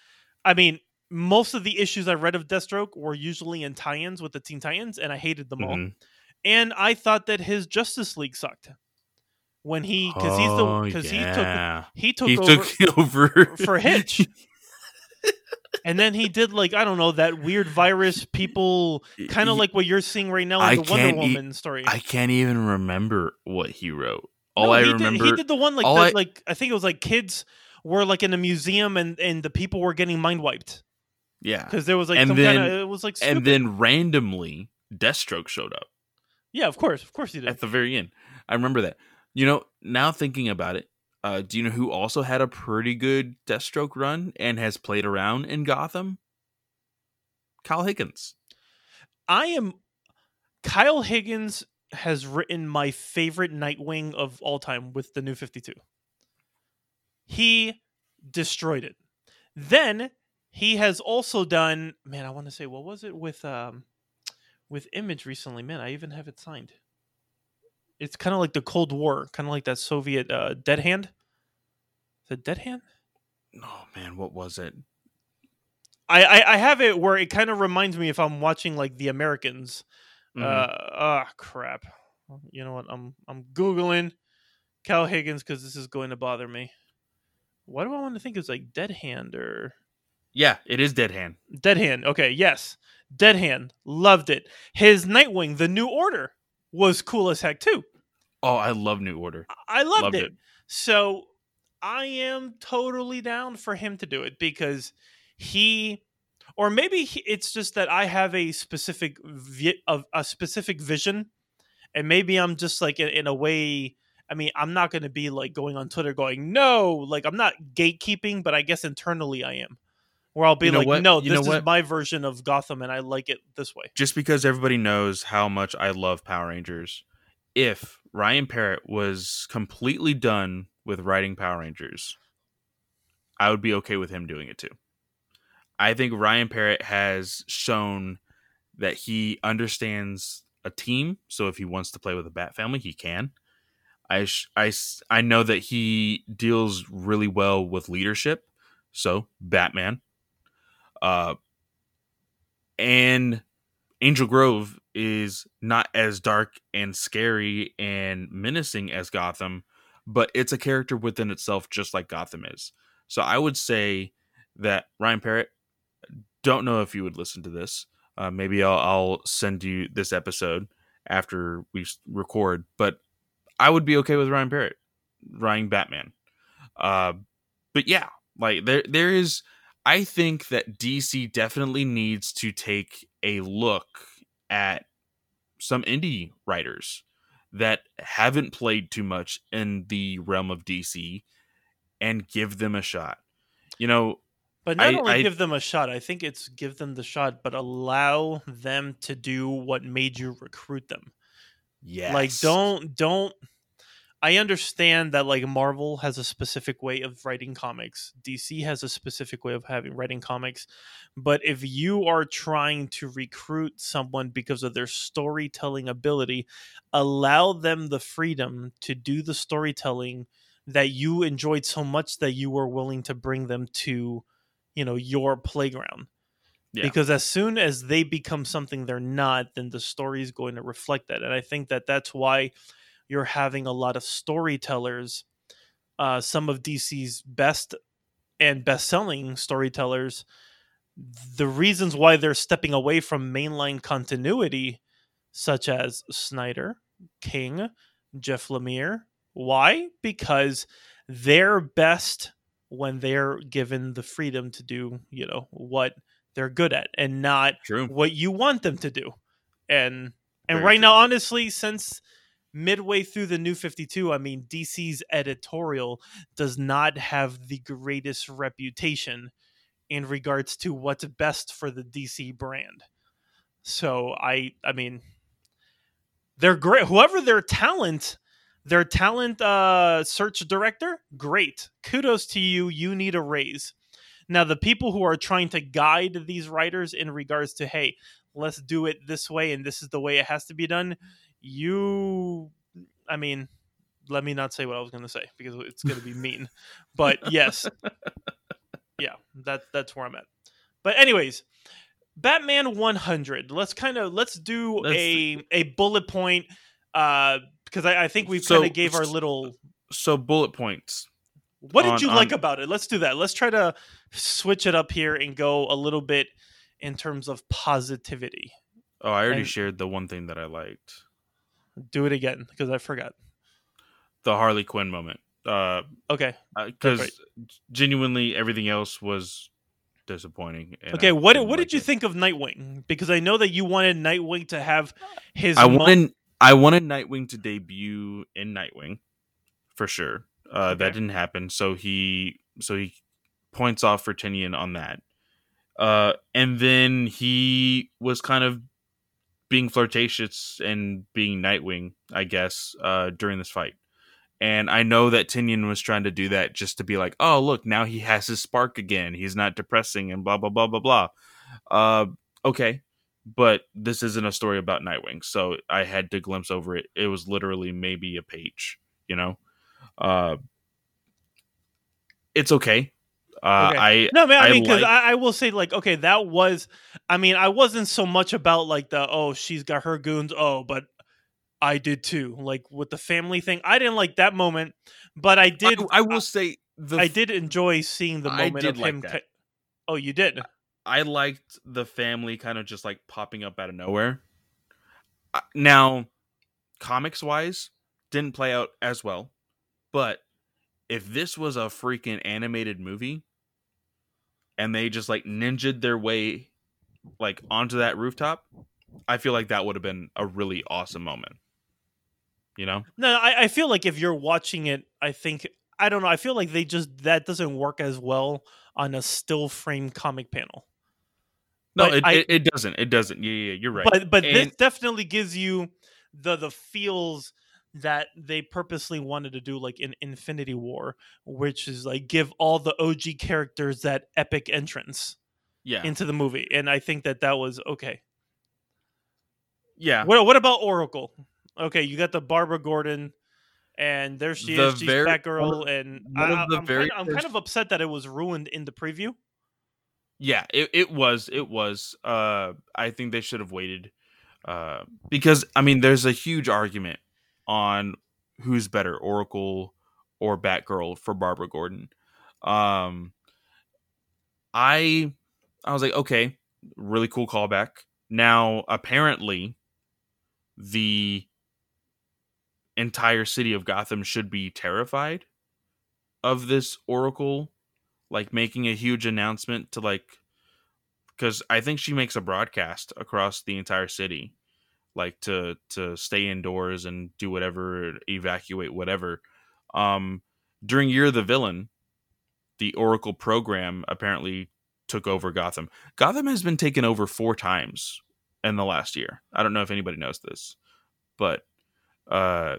I mean, most of the issues I read of Deathstroke were usually in tie-ins with the Teen Titans, and I hated them all. And I thought that his Justice League sucked when he because he's the Oh, because yeah. he took he he took over took over for Hitch. and then he did like I don't know that weird virus people kind of like what you're seeing right now in I the Wonder e- Woman story. I can't even remember what he wrote. All No, I he remember, did, he did the one like the, I- like I think it was like kids were like in a museum and and the people were getting mind wiped yeah, because there was like And some then- kind of it was like stupid. and then randomly Deathstroke showed up yeah of course of course he did at the very end. I remember that. You know, now thinking about it, uh, do you know who also had a pretty good Deathstroke run and has played around in Gotham? Kyle Higgins. I am Kyle Higgins has written my favorite Nightwing of all time with the new 52. He destroyed it. Then he has also done man, I want to say what was it with um with Image recently? Man, I even have it signed. It's kind of like the Cold War, kind of like that Soviet uh, Dead Hand. The Dead Hand? Oh man, what was it? I, I, I have it where it kind of reminds me if I'm watching like The Americans. Mhm. Uh, ah, crap. You know what? I'm I'm googling Kyle Higgins because this is going to bother me. Why do I want to think it's like Dead Hand or yeah, it is Dead Hand. Dead Hand? Okay, yes, Dead Hand. Loved it. His Nightwing, The New Order, was cool as heck too. Oh, I love New Order. I loved, Loved it. it. So I am totally down for him to do it because he, or maybe he, it's just that I have a specific vi- of a specific vision, and maybe I'm just like in, in a way. I mean, I'm not going to be like going on Twitter going no, like I'm not gatekeeping, but I guess internally I am. Where I'll be You know like, what? no, You this is what? my version of Gotham, and I like it this way. Just because everybody knows how much I love Power Rangers, if Ryan Parrott was completely done with writing Power Rangers, I would be okay with him doing it too. I think Ryan Parrott has shown that he understands a team. So if he wants to play with a Bat family, he can. I, sh- I, s- I know that he deals really well with leadership. So Batman. Uh, and Angel Grove is not as dark and scary and menacing as Gotham, but it's a character within itself, just like Gotham is. So I would say that Ryan Parrott. Don't know if you would listen to this. Uh, maybe I'll, I'll send you this episode after we record. But I would be okay with Ryan Parrott, Ryan Batman. Uh, but yeah, like there there is. I think that DC definitely needs to take a look at some indie writers that haven't played too much in the realm of DC and give them a shot. You know, but not I, only I, give them a shot, I think it's give them the shot, but allow them to do what made you recruit them. Yes. Like don't don't I understand that like Marvel has a specific way of writing comics. DC has a specific way of having writing comics. But if you are trying to recruit someone because of their storytelling ability, allow them the freedom to do the storytelling that you enjoyed so much that you were willing to bring them to you know your playground yeah. because as soon as they become something they're not then the story is going to reflect that and i think that that's why you're having a lot of storytellers uh, some of dc's best and best-selling storytellers the reasons why they're stepping away from mainline continuity such as snyder king jeff lemire why because they're best when they're given the freedom to do, you know, what they're good at and not True. what you want them to do. And and Very right true. now honestly since midway through the new 52, I mean DC's editorial does not have the greatest reputation in regards to what's best for the DC brand. So I I mean they're great whoever their talent their talent uh, search director, great. Kudos to you. You need a raise. Now, the people who are trying to guide these writers in regards to, hey, let's do it this way and this is the way it has to be done, you, I mean, let me not say what I was going to say because it's going to be mean. But yes, yeah, that that's where I'm at. But anyways, Batman 100. Let's kind of let's do let's, a a bullet point uh because I, I, think we so, kind of gave our little so bullet points. What did on, you like about it? Let's do that. Let's try to switch it up here and go a little bit in terms of positivity. Oh, I already and shared the one thing that I liked. Do it again because I forgot. The Harley Quinn moment. Uh, okay. Because uh, genuinely, everything else was disappointing. Okay, what what did you it. think of Nightwing? Because I know that you wanted Nightwing to have his. I wanted I wanted Nightwing to debut in Nightwing for sure. Uh, okay. That didn't happen, so he so he points off for Tynion on that. Uh, and then he was kind of being flirtatious and being Nightwing, I guess, uh, during this fight. And I know that Tynion was trying to do that just to be like, oh, look, now he has his spark again. He's not depressing and blah, blah, blah, blah, blah. Uh, okay but this isn't a story about Nightwing, so I had to glimpse over it. It was literally maybe a page, you know. Uh, it's okay. Uh, okay. I no man. I, I mean, because like... I, I, will say, like, okay, that was. I mean, I wasn't so much about like the oh, she's got her goons. Oh, but I did too. Like with the family thing, I didn't like that moment, but I did. I, I will say, the, I did enjoy seeing the moment of like him. Oh, you did. I liked the family kind of just like popping up out of nowhere. Now, comics wise, didn't play out as well, but if this was a freaking animated movie and they just like ninjaed their way like onto that rooftop, I feel like that would have been a really awesome moment. You know? No, I, I feel like if you're watching it, I think I don't know. I feel like they just that doesn't work as well on a still frame comic panel. No, it, I, it, it, doesn't. It doesn't. Yeah, yeah, you're right. But but and, this definitely gives you the the feels that they purposely wanted to do like an Infinity War, which is like give all the OG characters that epic entrance yeah. into the movie. And I think that that was okay. Yeah. What what about Oracle? Okay, you got the Barbara Gordon and there she the is, she's very, Batgirl, and I, am kind, I'm kind of upset that it was ruined in the preview. Yeah, it, it was. It was. Uh, I think they should have waited. Uh, because I mean, there's a huge argument on who's better, Oracle or Batgirl for Barbara Gordon. Um, I I was like, okay, really cool callback. Now, apparently, the entire city of Gotham should be terrified of this Oracle like making a huge announcement to like because I think she makes a broadcast across the entire city, like to to stay indoors and do whatever, evacuate whatever. Um, during Year of the Villain, the Oracle program apparently took over Gotham. Gotham has been taken over four times in the last year. I don't know if anybody knows this, but uh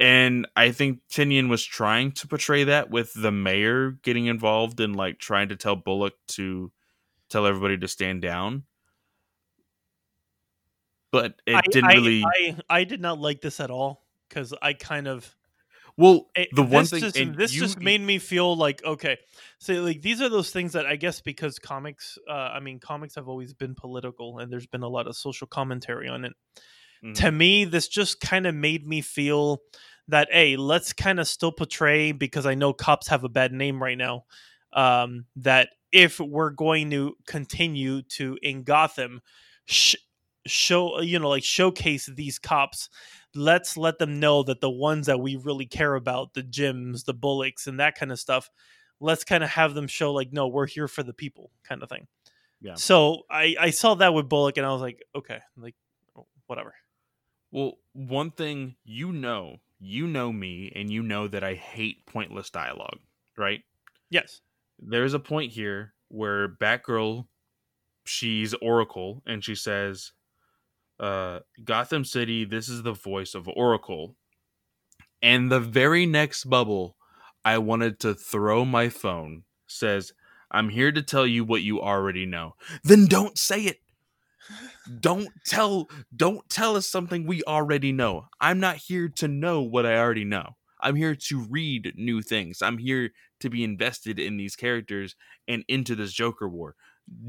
and I think Tynion was trying to portray that with the mayor getting involved and like trying to tell Bullock to tell everybody to stand down. But it I, didn't I, really. I, I did not like this at all because I kind of well, it- the one this thing just, this you- just made me feel like okay so like these are those things that i guess because comics uh, i mean comics have always been political and there's been a lot of social commentary on it Mhm. to me this just kind of made me feel that hey let's kind of still portray because i know cops have a bad name right now um, that if we're going to continue to in gotham sh- show uh, you know like showcase these cops let's let them know that the ones that we really care about the Jims the bullocks and that kind of stuff let's kind of have them show like no we're here for the people kind of thing Yeah. so i i saw that with bullock and i was like okay like oh, whatever Well, one thing you know, you know me, and you know that I hate pointless dialogue, right? yes There's a point here where Batgirl, she's Oracle, and she says, uh, Gotham City, this is the voice of Oracle. And the very next bubble, I wanted to throw my phone, says, I'm here to tell you what you already know. Then don't say it. Don't tell don't tell us something we already know. I'm not here to know what I already know. I'm here to read new things. I'm here to be invested in these characters and into this Joker war.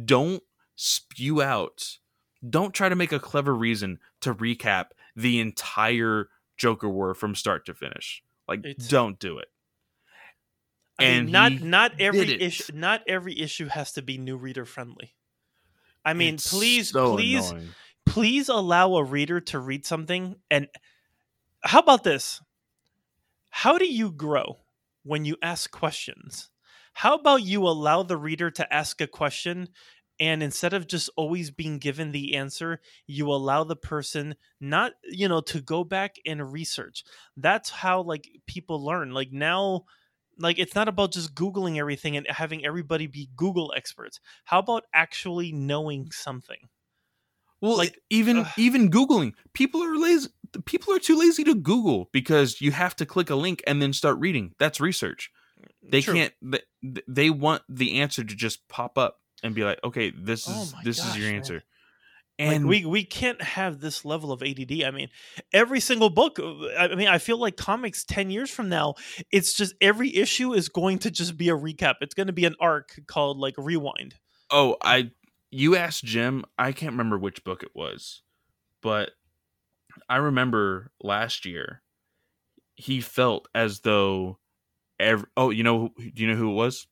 Don't spew out. Don't try to make a clever reason to recap the entire Joker war from start to finish. Like It's- don't do it. I mean, And not not every issue not every issue has to be new reader friendly. I mean, It's please so please annoying. please allow a reader to read something and how about this? How do you grow when you ask questions? How about you allow the reader to ask a question and instead of just always being given the answer, you allow the person not, you know, to go back and research. That's how like people learn. Like now like it's not about just googling everything and having everybody be google experts how about actually knowing something Well, Like, even even googling, people are lazy. People are too lazy to Google because you have to click a link and then start reading. That's research. They True. can't. They, they want the answer to just pop up and be like, okay, this Oh is my this is gosh, your man. answer. like And we we can't have this level of add i mean every single book i mean i feel like comics 10 years from now it's just every issue is going to just be a recap it's going to be an arc called like rewind oh, I you asked Jim. I can't remember which book it was, but I remember last year he felt as though every. Oh, you know, who- do you know who it was?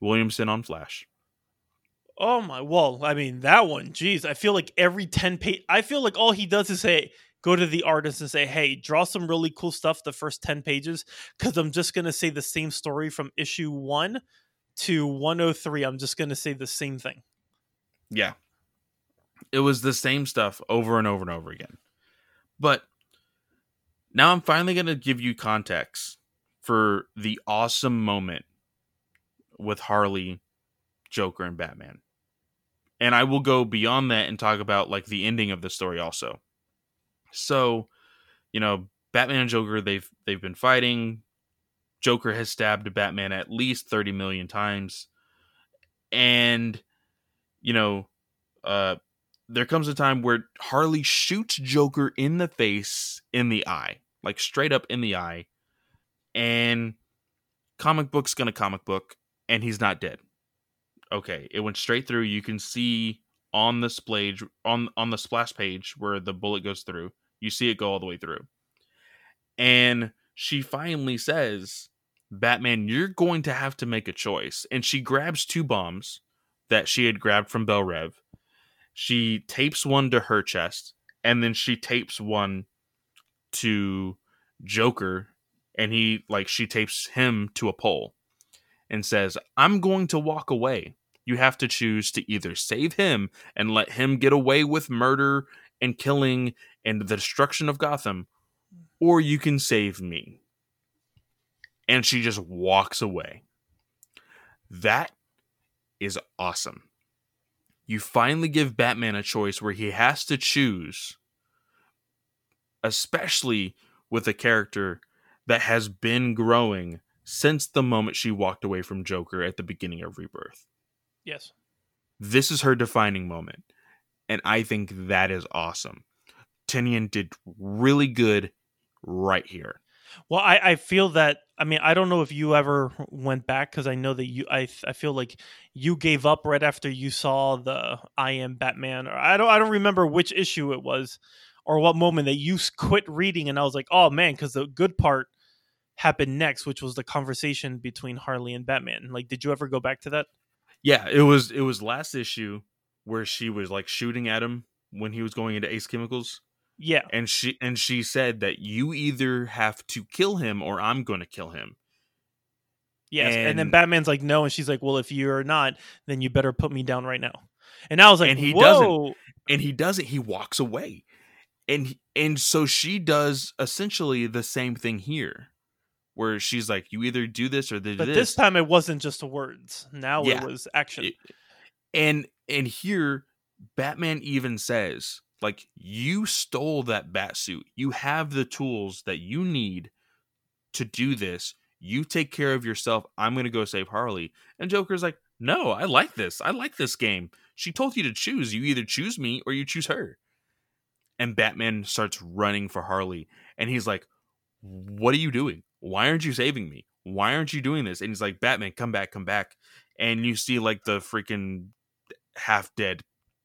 Williamson on Flash. oh my well i mean that one geez i feel like every 10 page i feel like all he does is say go to the artist and say hey draw some really cool stuff the first 10 pages because i'm just going to say the same story from issue 1 to 103 i'm just going to say the same thing Yeah. It was the same stuff over and over and over again. But now I'm finally going to give you context for the awesome moment with Harley, Joker, and Batman. And I will go beyond that and talk about like the ending of the story also. So, you know, Batman and Joker they've they've been fighting. Joker has stabbed Batman at least 30 million times. And you know, uh there comes a time where Harley shoots Joker in the face in the eye, like straight up in the eye. And comic book's gonna comic book and he's not dead. Okay, it went straight through. You can see on the splage on on the splash page where the bullet goes through. You see it go all the way through. And she finally says, "Batman, you're going to have to make a choice." And she grabs two bombs that she had grabbed from Belle Reve. She tapes one to her chest, and then she tapes one to Joker and he like she tapes him to a pole and says, "I'm going to walk away. You have to choose to either save him and let him get away with murder and killing and the destruction of Gotham, or you can save me." And she just walks away. That is awesome. You finally give Batman a choice where he has to choose, especially with a character that has been growing since the moment she walked away from Joker at the beginning of Rebirth. Yes. This is her defining moment. And I think that is awesome. Tynion did really good right here. Well, I, I feel that I mean I don't know if you ever went back because I know that you I I feel like you gave up right after you saw the I am Batman or I don't I don't remember which issue it was or what moment that you quit reading and I was like oh man because the good part happened next which was the conversation between Harley and Batman like did you ever go back to that Yeah, it was it was last issue where she was like shooting at him when he was going into Ace Chemicals yeah and she and she said that you either have to kill him or I'm going to kill him. yes and, then Batman's like no and she's like well if you're not then you better put me down right now and I was like And he whoa doesn't. And he doesn't He walks away. And and so she does essentially the same thing here. Where she's like you either do this or do but this. this time it wasn't just words now Yeah. it was action and and here Batman even says like you stole that bat suit. You have the tools that you need to do this. You take care of yourself. I'm going to go save Harley. And Joker's like, "No, I like this. I like this game. She told you to choose. You either choose me or you choose her." And Batman starts running for Harley and he's like, "What are you doing? Why aren't you saving me? Why aren't you doing this?" And he's like, "Batman, come back, come back." And you see like the freaking half dead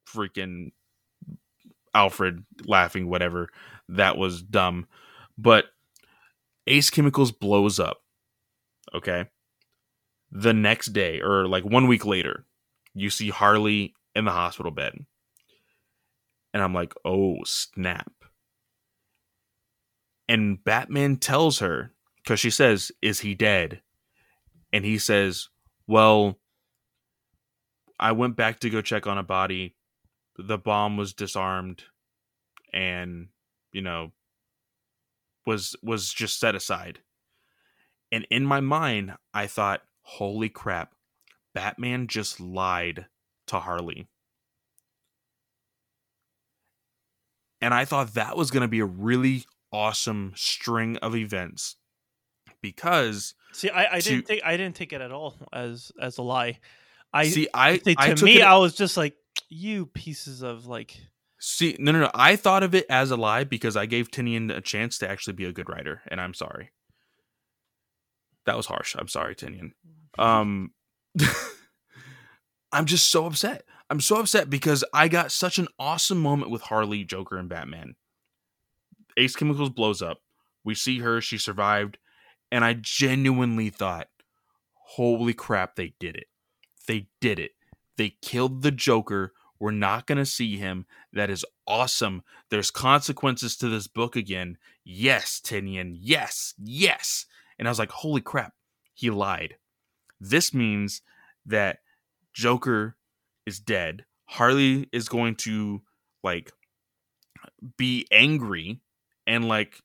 freaking Alfred laughing, whatever. That was dumb. But Ace Chemicals blows up. Okay. The next day, or like one week later, you see Harley in the hospital bed. And I'm like, oh, snap. And Batman tells her, because she says, Is he dead? And he says, Well, I went back to go check on a body. The bomb was disarmed and, you know, was was just set aside. And in my mind, I thought, holy crap, Batman just lied to Harley. And I thought that was going to be a really awesome string of events because See, I, I to- didn't take I didn't take it at all as as a lie. I see I see, I to me, it, I was just like, you pieces of like. See, no, no, no. I thought of it as a lie because I gave Tynion a chance to actually be a good writer, and I'm sorry. That was harsh. I'm sorry, Tynion. Um, I'm just so upset. I'm so upset because I got such an awesome moment with Harley, Joker, and Batman. Ace Chemicals blows up. We see her. She survived, and I genuinely thought, "Holy crap! They did it! They did it! They killed the Joker." We're not going to see him. That is awesome. There's consequences to this book again. Yes, Tynion. Yes, yes. And I was like, holy crap, he lied. This means that Joker is dead. Harley is going to like be angry and like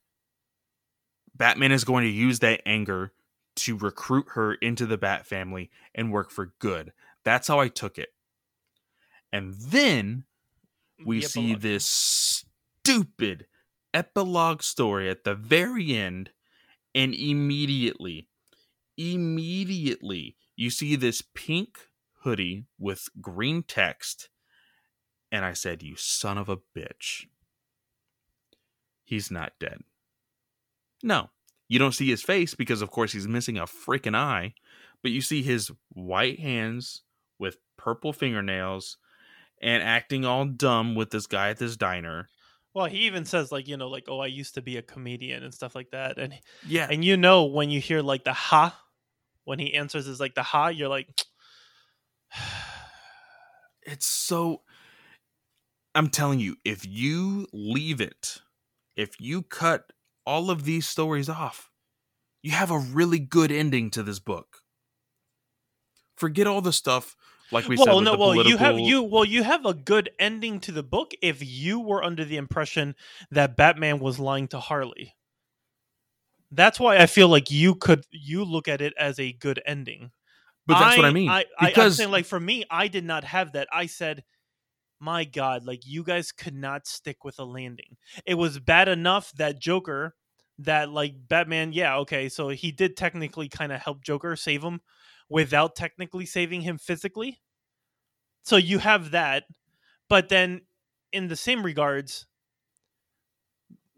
Batman is going to use that anger to recruit her into the Bat family and work for good. That's how I took it. And then we the see this stupid epilogue story at the very end and immediately immediately you see this pink hoodie with green text and i said you son of a bitch he's not dead no you don't see his face because of course he's missing a freaking eye but you see his white hands with purple fingernails and acting all dumb with this guy at this diner. Well, he even says like you know like oh I used to be a comedian and stuff like that, and Yeah, and you know when you hear like the ha, when he answers is like the ha, you're like. it's so I'm telling you, if you leave it, if you cut all of these stories off, you have a really good ending to this book. Forget all the stuff like we well, said. with no, the well, you have you well, you have a good ending to the book if you were under the impression that Batman was lying to Harley. That's why I feel like you could you look at it as a good ending. But that's what I mean. I, I, I'm because saying, like, for me, I did not have that. I said, my God, like, you guys could not stick with a landing. It was bad enough that Joker, that, like, Batman, yeah, okay, so he did technically kind of help Joker save him without technically saving him physically. So you have that. But then, in the same regards,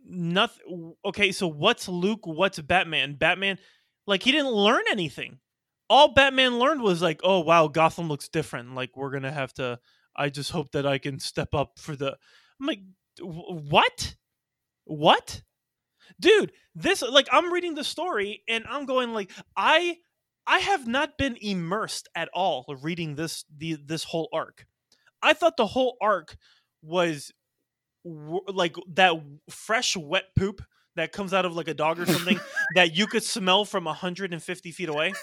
nothing. Okay, so what's Luke? What's Batman? Batman, like, he didn't learn anything all Batman learned was like, oh wow, Gotham looks different. Like we're gonna have to. I just hope that I can step up for the. I'm like, what, what, dude? This like I'm reading the story and I'm going like I I have not been immersed at all reading this the this whole arc. I thought the whole arc was w- like that fresh wet poop that comes out of like a dog or something that you could smell from 150 feet away.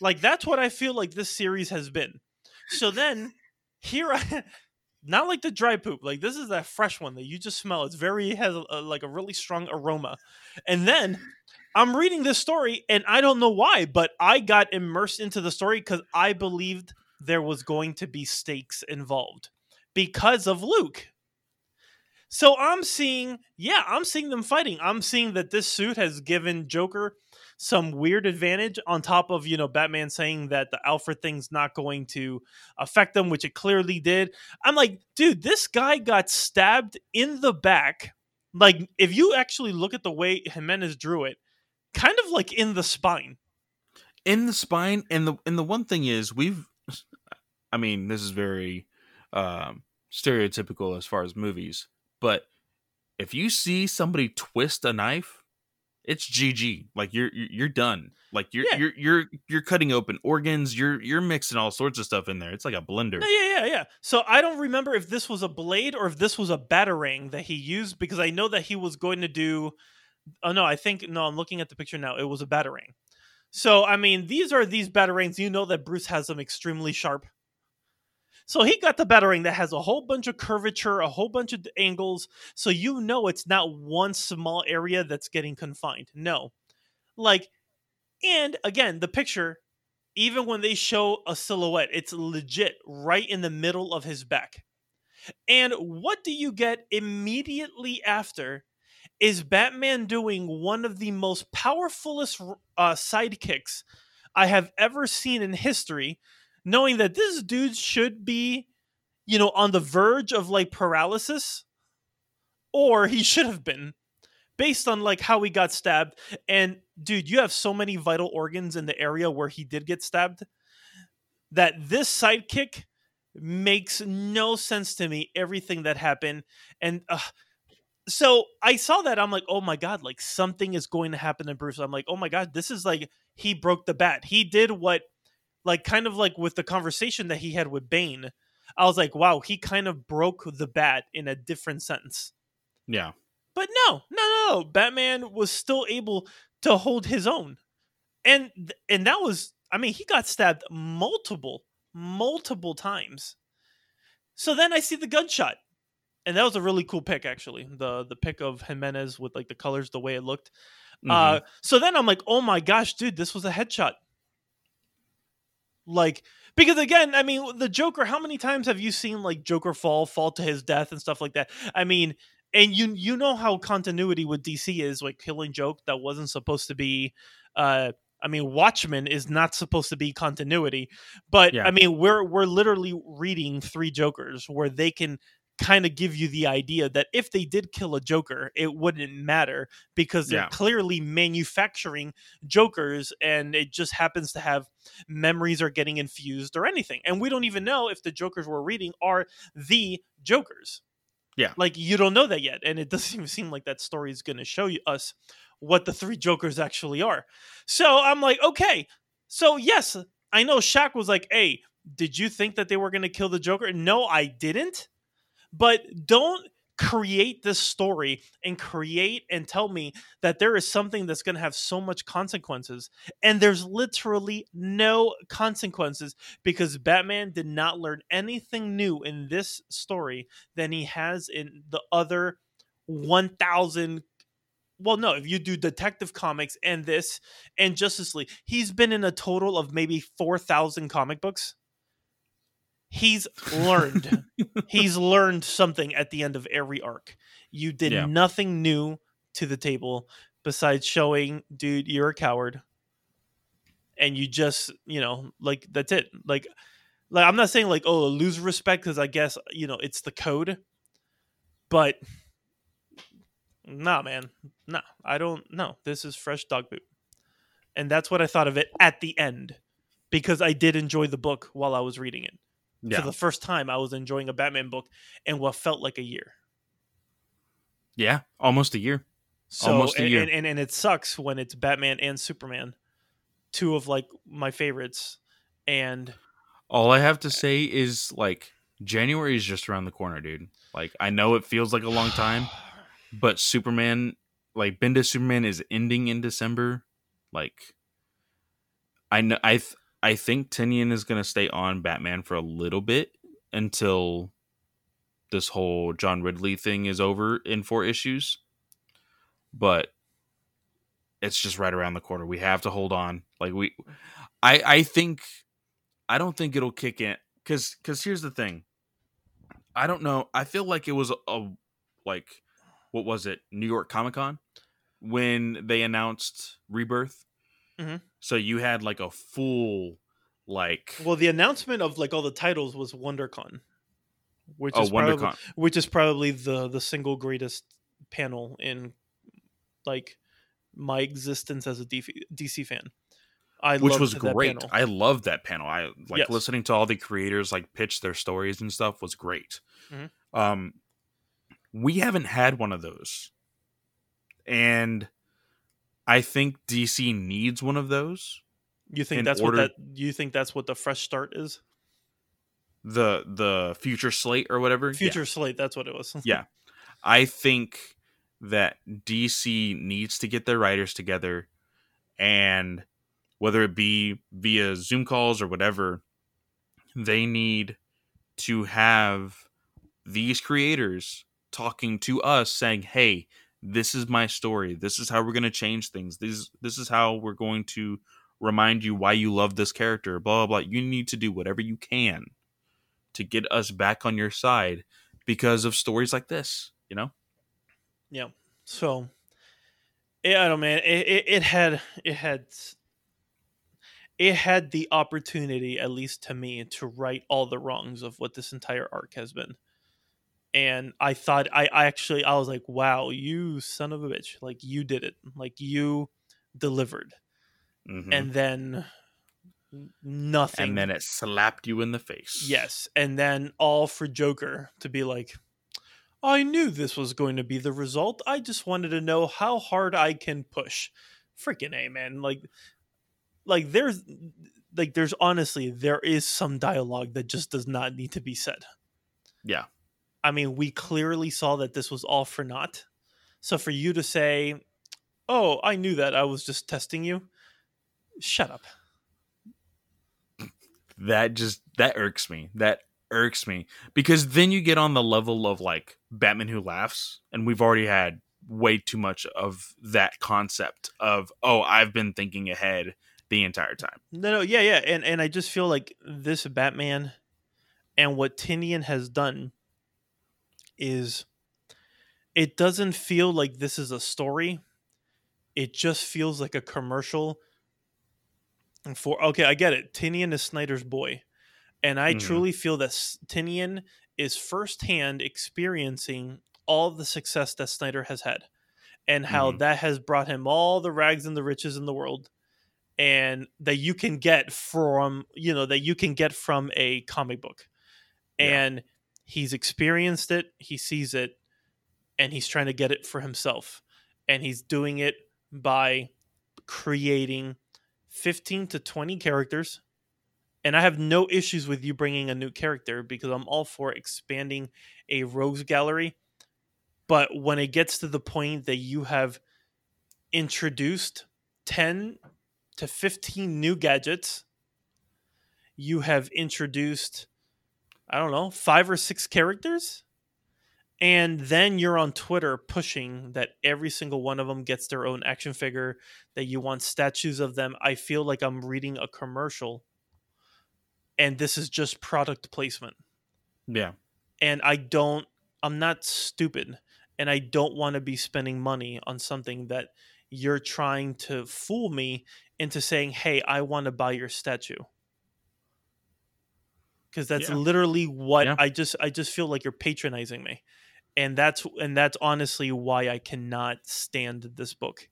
Like that's what I feel like this series has been. So then here I not like the dry poop. Like this is that fresh one that you just smell. It's very has a, like a really strong aroma. And then I'm reading this story and I don't know why, but I got immersed into the story cuz I believed there was going to be stakes involved because of Luke. So I'm seeing, yeah, I'm seeing them fighting. I'm seeing that this suit has given Joker some weird advantage on top of, you know, Batman saying that the Alfred thing's not going to affect them, which it clearly did. I'm like, dude, this guy got stabbed in the back. Like, if you actually look at the way Jimenez drew it, kind of like in the spine. in the spine and the and the one thing is we've i mean this is very um stereotypical as far as movies but if you see somebody twist a knife it's gg like you're you're, you're done like you're Yeah. you're you're you're cutting open organs you're you're mixing all sorts of stuff in there it's like a blender No, yeah, yeah, yeah. So I don't remember if this was a blade or if this was a batarang that he used because I know that he was going to do. Oh no, I think no. I'm looking at the picture now. It was a batarang. So I mean, these are these batarangs. You know that Bruce has them extremely sharp. So he got the batarang that has a whole bunch of curvature, a whole bunch of angles. So you know it's not one small area that's getting confined. No, like, and again, the picture even when they show a silhouette, it's legit right in the middle of his back. And what do you get immediately after is Batman doing one of the most powerfulest uh, sidekicks I have ever seen in history, knowing that this dude should be, you know, on the verge of like paralysis, or he should have been based on like how he got stabbed. And dude you have so many vital organs in the area where he did get stabbed that this sidekick makes no sense to me everything that happened. And uh, so i saw that i'm like oh my god like something is going to happen to bruce. I'm like oh my god this is like he broke the bat. He did what like kind of like with the conversation that he had with bane i was like wow he kind of broke the bat in a different sense yeah but no, no, no, no. Batman was still able to hold his own, and and that was, I mean, he got stabbed multiple, multiple times. So then I see the gunshot, and that was a really cool pick, actually. The the pick of Jimenez with like the colors, the way it looked. Mhm. Uh, so then I'm like, oh my gosh, dude, this was a headshot. Like, because again, I mean, the Joker. How many times have you seen like Joker fall, fall to his death, and stuff like that? I mean, and you you know how continuity with DC is, like Killing Joke that wasn't supposed to be. uh I mean, Watchmen is not supposed to be continuity, but Yeah. I mean, we're we're literally reading three Jokers where they can kind of give you the idea that if they did kill a Joker, it wouldn't matter because they're Yeah. clearly manufacturing Jokers, and it just happens to have memories are getting infused or anything, and we don't even know if the Jokers we're reading are the Jokers. Yeah. like you don't know that yet, and it doesn't even seem like that story is going to show you us what the three Jokers actually are. So I'm like, okay. So yes, I know Shaq was like, hey, did you think that they were going to kill the Joker? No, I didn't. But don't create this story and create and tell me that there is something that's going to have so much consequences. And there's literally no consequences because batman did not learn anything new in this story than he has in the other 1000 well no if you do detective comics and this and justice league he's been in a total of maybe 4000 comic books he's learned. He's learned something at the end of every arc. You did Yeah. nothing new to the table besides showing dude you're a coward. And you just you know like that's it. Like like i'm not saying like oh lose respect because i guess you know it's the code. But nah man. Nah. I don't know this is fresh dog poop. And that's what i thought of it at the end because i did enjoy the book while i was reading it Yeah. for the first time i was enjoying a batman book in what felt like a year yeah. Almost a year. so Almost a and, year. And, and and it sucks when it's batman and superman two of like my favorites and All I have to say is like January is just around the corner, dude. Like I know it feels like a long time, but Superman, like Bendis Superman, is ending in December. Like I know, I th- I think Tynion is gonna stay on Batman for a little bit until this whole John Ridley thing is over in four issues. But it's just right around the corner. We have to hold on. Like we, I I think I don't think it'll kick in because because here's the thing. I don't know. I feel like it was a, a like what was it New York Comic Con when they announced Rebirth. Mhm. So you had like a full like well the announcement of like all the titles was wondercon which oh is probably, WonderCon. which is probably the the single greatest panel in like my existence as a DC, fan. I which loved was that great. panel. I loved that panel. I like Yes. listening to all the creators like pitch their stories and stuff was great. Mhm. Um, we haven't had one of those, and I think DC needs one of those. you think that's order- what that you think that's what the fresh start is? The the future slate or whatever. Yeah. Future slate, that's what it was. Yeah. I think that DC needs to get their writers together and whether it be via Zoom calls or whatever, they need to have these creators talking to us saying, "Hey, this is my story. This is how we're going to change things. This this is how we're going to remind you why you love this character, blah blah blah. You need to do whatever you can to get us back on your side because of stories like this, you know? Yeah. So, yeah, I don't man. It, it, it had it had it had the opportunity, at least to me, to right all the wrongs of what this entire arc has been. And I thought I, I actually I was like, wow, you son of a bitch. Like you did it. Like you delivered. Mhm. And then nothing. and then it slapped you in the face. Yes, and then all for Joker to be like, I knew this was going to be the result. I just wanted to know how hard I can push. Freaking a man, like, like there's, like there's honestly there is some dialogue that just does not need to be said. Yeah. I mean, we clearly saw that this was all for naught. So for you to say, "Oh, I knew that. I was just testing you," shut up. That just that irks me. That irks me because then you get on the level of like Batman who laughs and we've already had way too much of that concept of oh, I've been thinking ahead the entire time. No, no, yeah, yeah, and and I just feel like this Batman and what Tynion has done is it doesn't feel like this is a story. It just feels like a commercial for okay, I get it. Tynion is Snyder's boy. And I Mhm. truly feel that Tynion is firsthand experiencing all the success that Snyder has had and how Mhm. that has brought him all the rags and the riches in the world and that you can get from you know that you can get from a comic book Yeah. and he's experienced it he sees it and he's trying to get it for himself. And he's doing it by creating 15 to 20 characters. And i have no issues with you bringing a new character because i'm all for expanding a rogues gallery. But when it gets to the point that you have introduced 10 to 15 new gadgets, you have introduced, I don't know, five or six characters, and then you're on Twitter pushing that every single one of them gets their own action figure, that you want statues of them. I feel like I'm reading a commercial, and this is just product placement. Yeah. And I don't, I'm not stupid, and I don't want to be spending money on something that you're trying to fool me into saying, hey, I want to buy your statue because that's Yeah. literally what Yeah. I just I just feel like you're patronizing me. And that's and that's honestly why I cannot stand this book.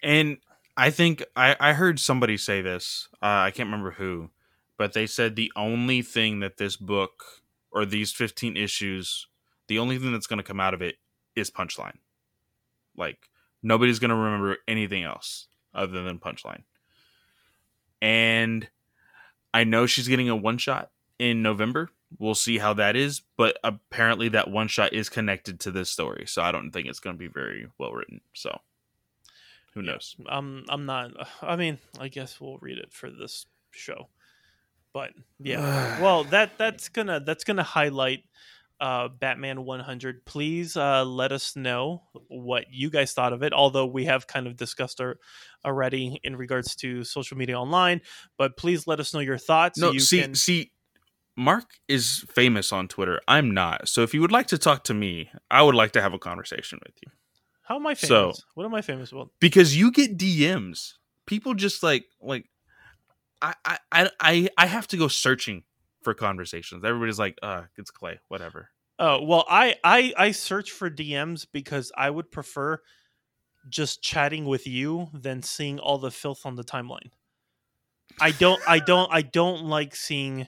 And I think I, I heard somebody say this. Uh, I can't remember who, but they said the only thing that this book or these 15 issues, the only thing that's going to come out of it is Punchline. Like, nobody's going to remember anything else other than Punchline. And I know she's getting a one shot in November. We'll see how that is, but apparently that one shot is connected to this story. So I don't think it's going to be very well written. So who Yeah. knows? I'm I'm not I mean, I guess we'll read it for this show. But yeah. well, that that's going to that's going to highlight uh, Batman 100. Please uh, let us know what you guys thought of it. Although we have kind of discussed ar- already in regards to social media online, but please let us know your thoughts. No, you see, can, see, Mark is famous on Twitter. I'm not. So if you would like to talk to me, I would like to have a conversation with you how am I so- famous? what am I famous about? because you get DMs. People just like like I I I I, I have to go searching for conversations. Everybody's like, uh, it's Clay, whatever. Oh well, I I I search for DMs because I would prefer just chatting with you than seeing all the filth on the timeline. I don't I don't I don't like seeing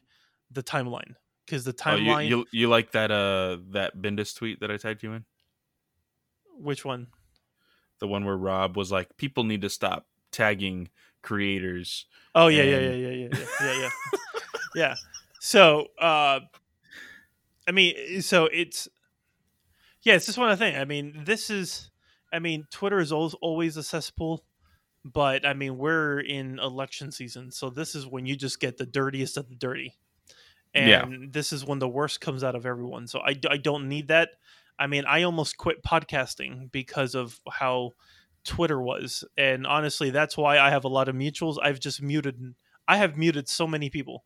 the timeline because the timeline. Oh, you, you you like that uh that Bendis tweet that I tagged you in? which one? The one where Rob was like, people need to stop tagging creators. Oh yeah yeah yeah yeah yeah yeah yeah yeah. yeah. So uh, I mean, eh, so it's yeah, it's just one of the thing. I mean, this is I mean, Twitter is always always a cesspool, but I mean, we're in election season, so this is when you just get the dirtiest of the dirty, and Yeah. this is when the worst comes out of everyone. So I I don't need that. I mean, I almost quit podcasting because of how Twitter was, and honestly, that's why I have a lot of mutuals. I've just muted. I have muted so many people.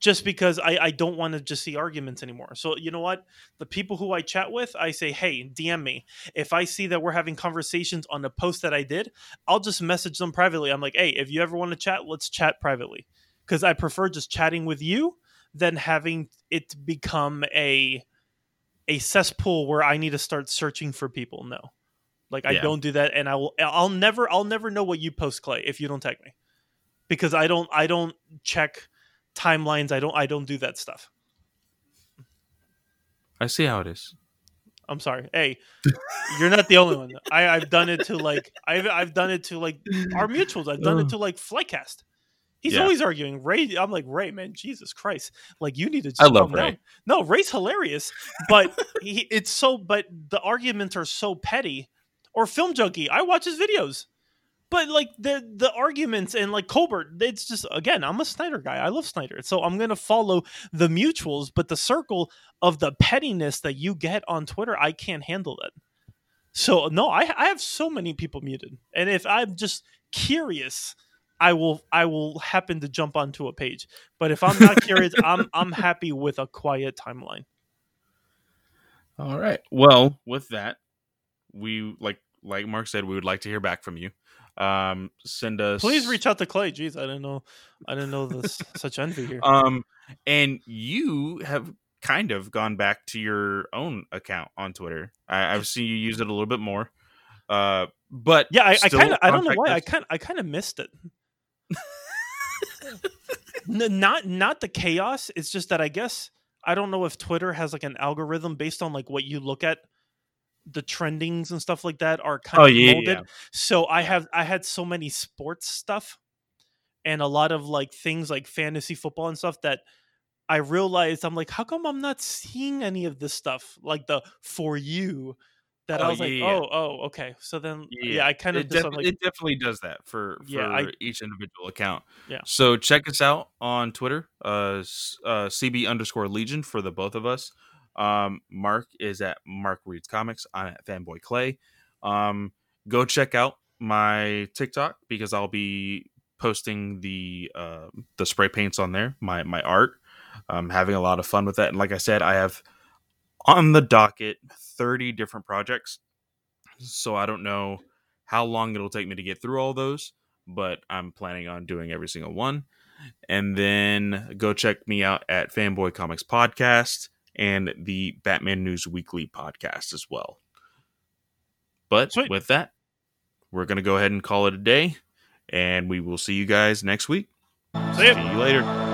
Just because I, I don't want to just see arguments anymore. So you know what? The people who I chat with, I say, hey, DM me if I see that we're having conversations on a post that I did, I'll just message them privately. I'm like, hey, if you ever want to chat, let's chat privately. Because I prefer just chatting with you than having it become a a cesspool where I need to start searching for people. No. Like I Yeah. don't do that and I will I'll never I'll never know what you post, Clay, if you don't tag me. Because I don't I don't check timelines. I don't I don't do that stuff. I see how it is. I'm sorry. Hey, you're not the only one. I, I've done it to like I've I've done it to like our mutuals. I've done it to like Flightcast. He's Yeah. always arguing. Ray, I'm like Ray, man, Jesus Christ! Like you need to. Just I love calm down." Ray. No, Ray's hilarious, but he, it's so. But the arguments are so petty. Or Film Junkie, I watch his videos, but like the the arguments and like Colbert, it's just again, I'm a Snyder guy. I love Snyder, so I'm gonna follow the mutuals. But the circle of the pettiness that you get on Twitter, I can't handle it. So no, I I have so many people muted, and if I'm just curious, I will I will happen to jump onto a page. But if I'm not curious, I'm I'm happy with a quiet timeline. All right. Well, with that, we like like Mark said, we would like to hear back from you. Um, send us Please reach out to Clay. Jeez, I didn't know I didn't know this such envy here. Um, and you have kind of gone back to your own account on Twitter. I, I've seen you use it a little bit more. Uh, but yeah, I, I kind of I don't know why I kind I kind of missed it. N- not not the chaos. It's just that I guess I don't know if Twitter has like an algorithm based on like what you look at. The trendings and stuff like that are kind Oh, of yeah, molded. yeah. So I have I had so many sports stuff and a lot of like things like fantasy football and stuff that I realized I'm like, how come I'm not seeing any of this stuff like the for you that I Oh, was like, yeah, yeah. oh, oh, okay. So then, yeah, I kind of it, def- like, it definitely does that for, for Yeah, I- each individual account. Yeah. So check us out on Twitter, uh, uh, CB underscore Legion for the both of us. Um, Mark is at Mark Reads Comics. I'm at Fanboy Clay. Um, go check out my TikTok because I'll be posting the uh, the spray paints on there. My my art. I'm having a lot of fun with that, and like I said, I have on the docket 30 different projects. So I don't know how long it'll take me to get through all those, but I'm planning on doing every single one. And then go check me out at Fanboy Comics Podcast and the Batman News Weekly podcast as well. But Sweet. with that, we're going to go ahead and call it a day, and we will see you guys next week. see. See you later.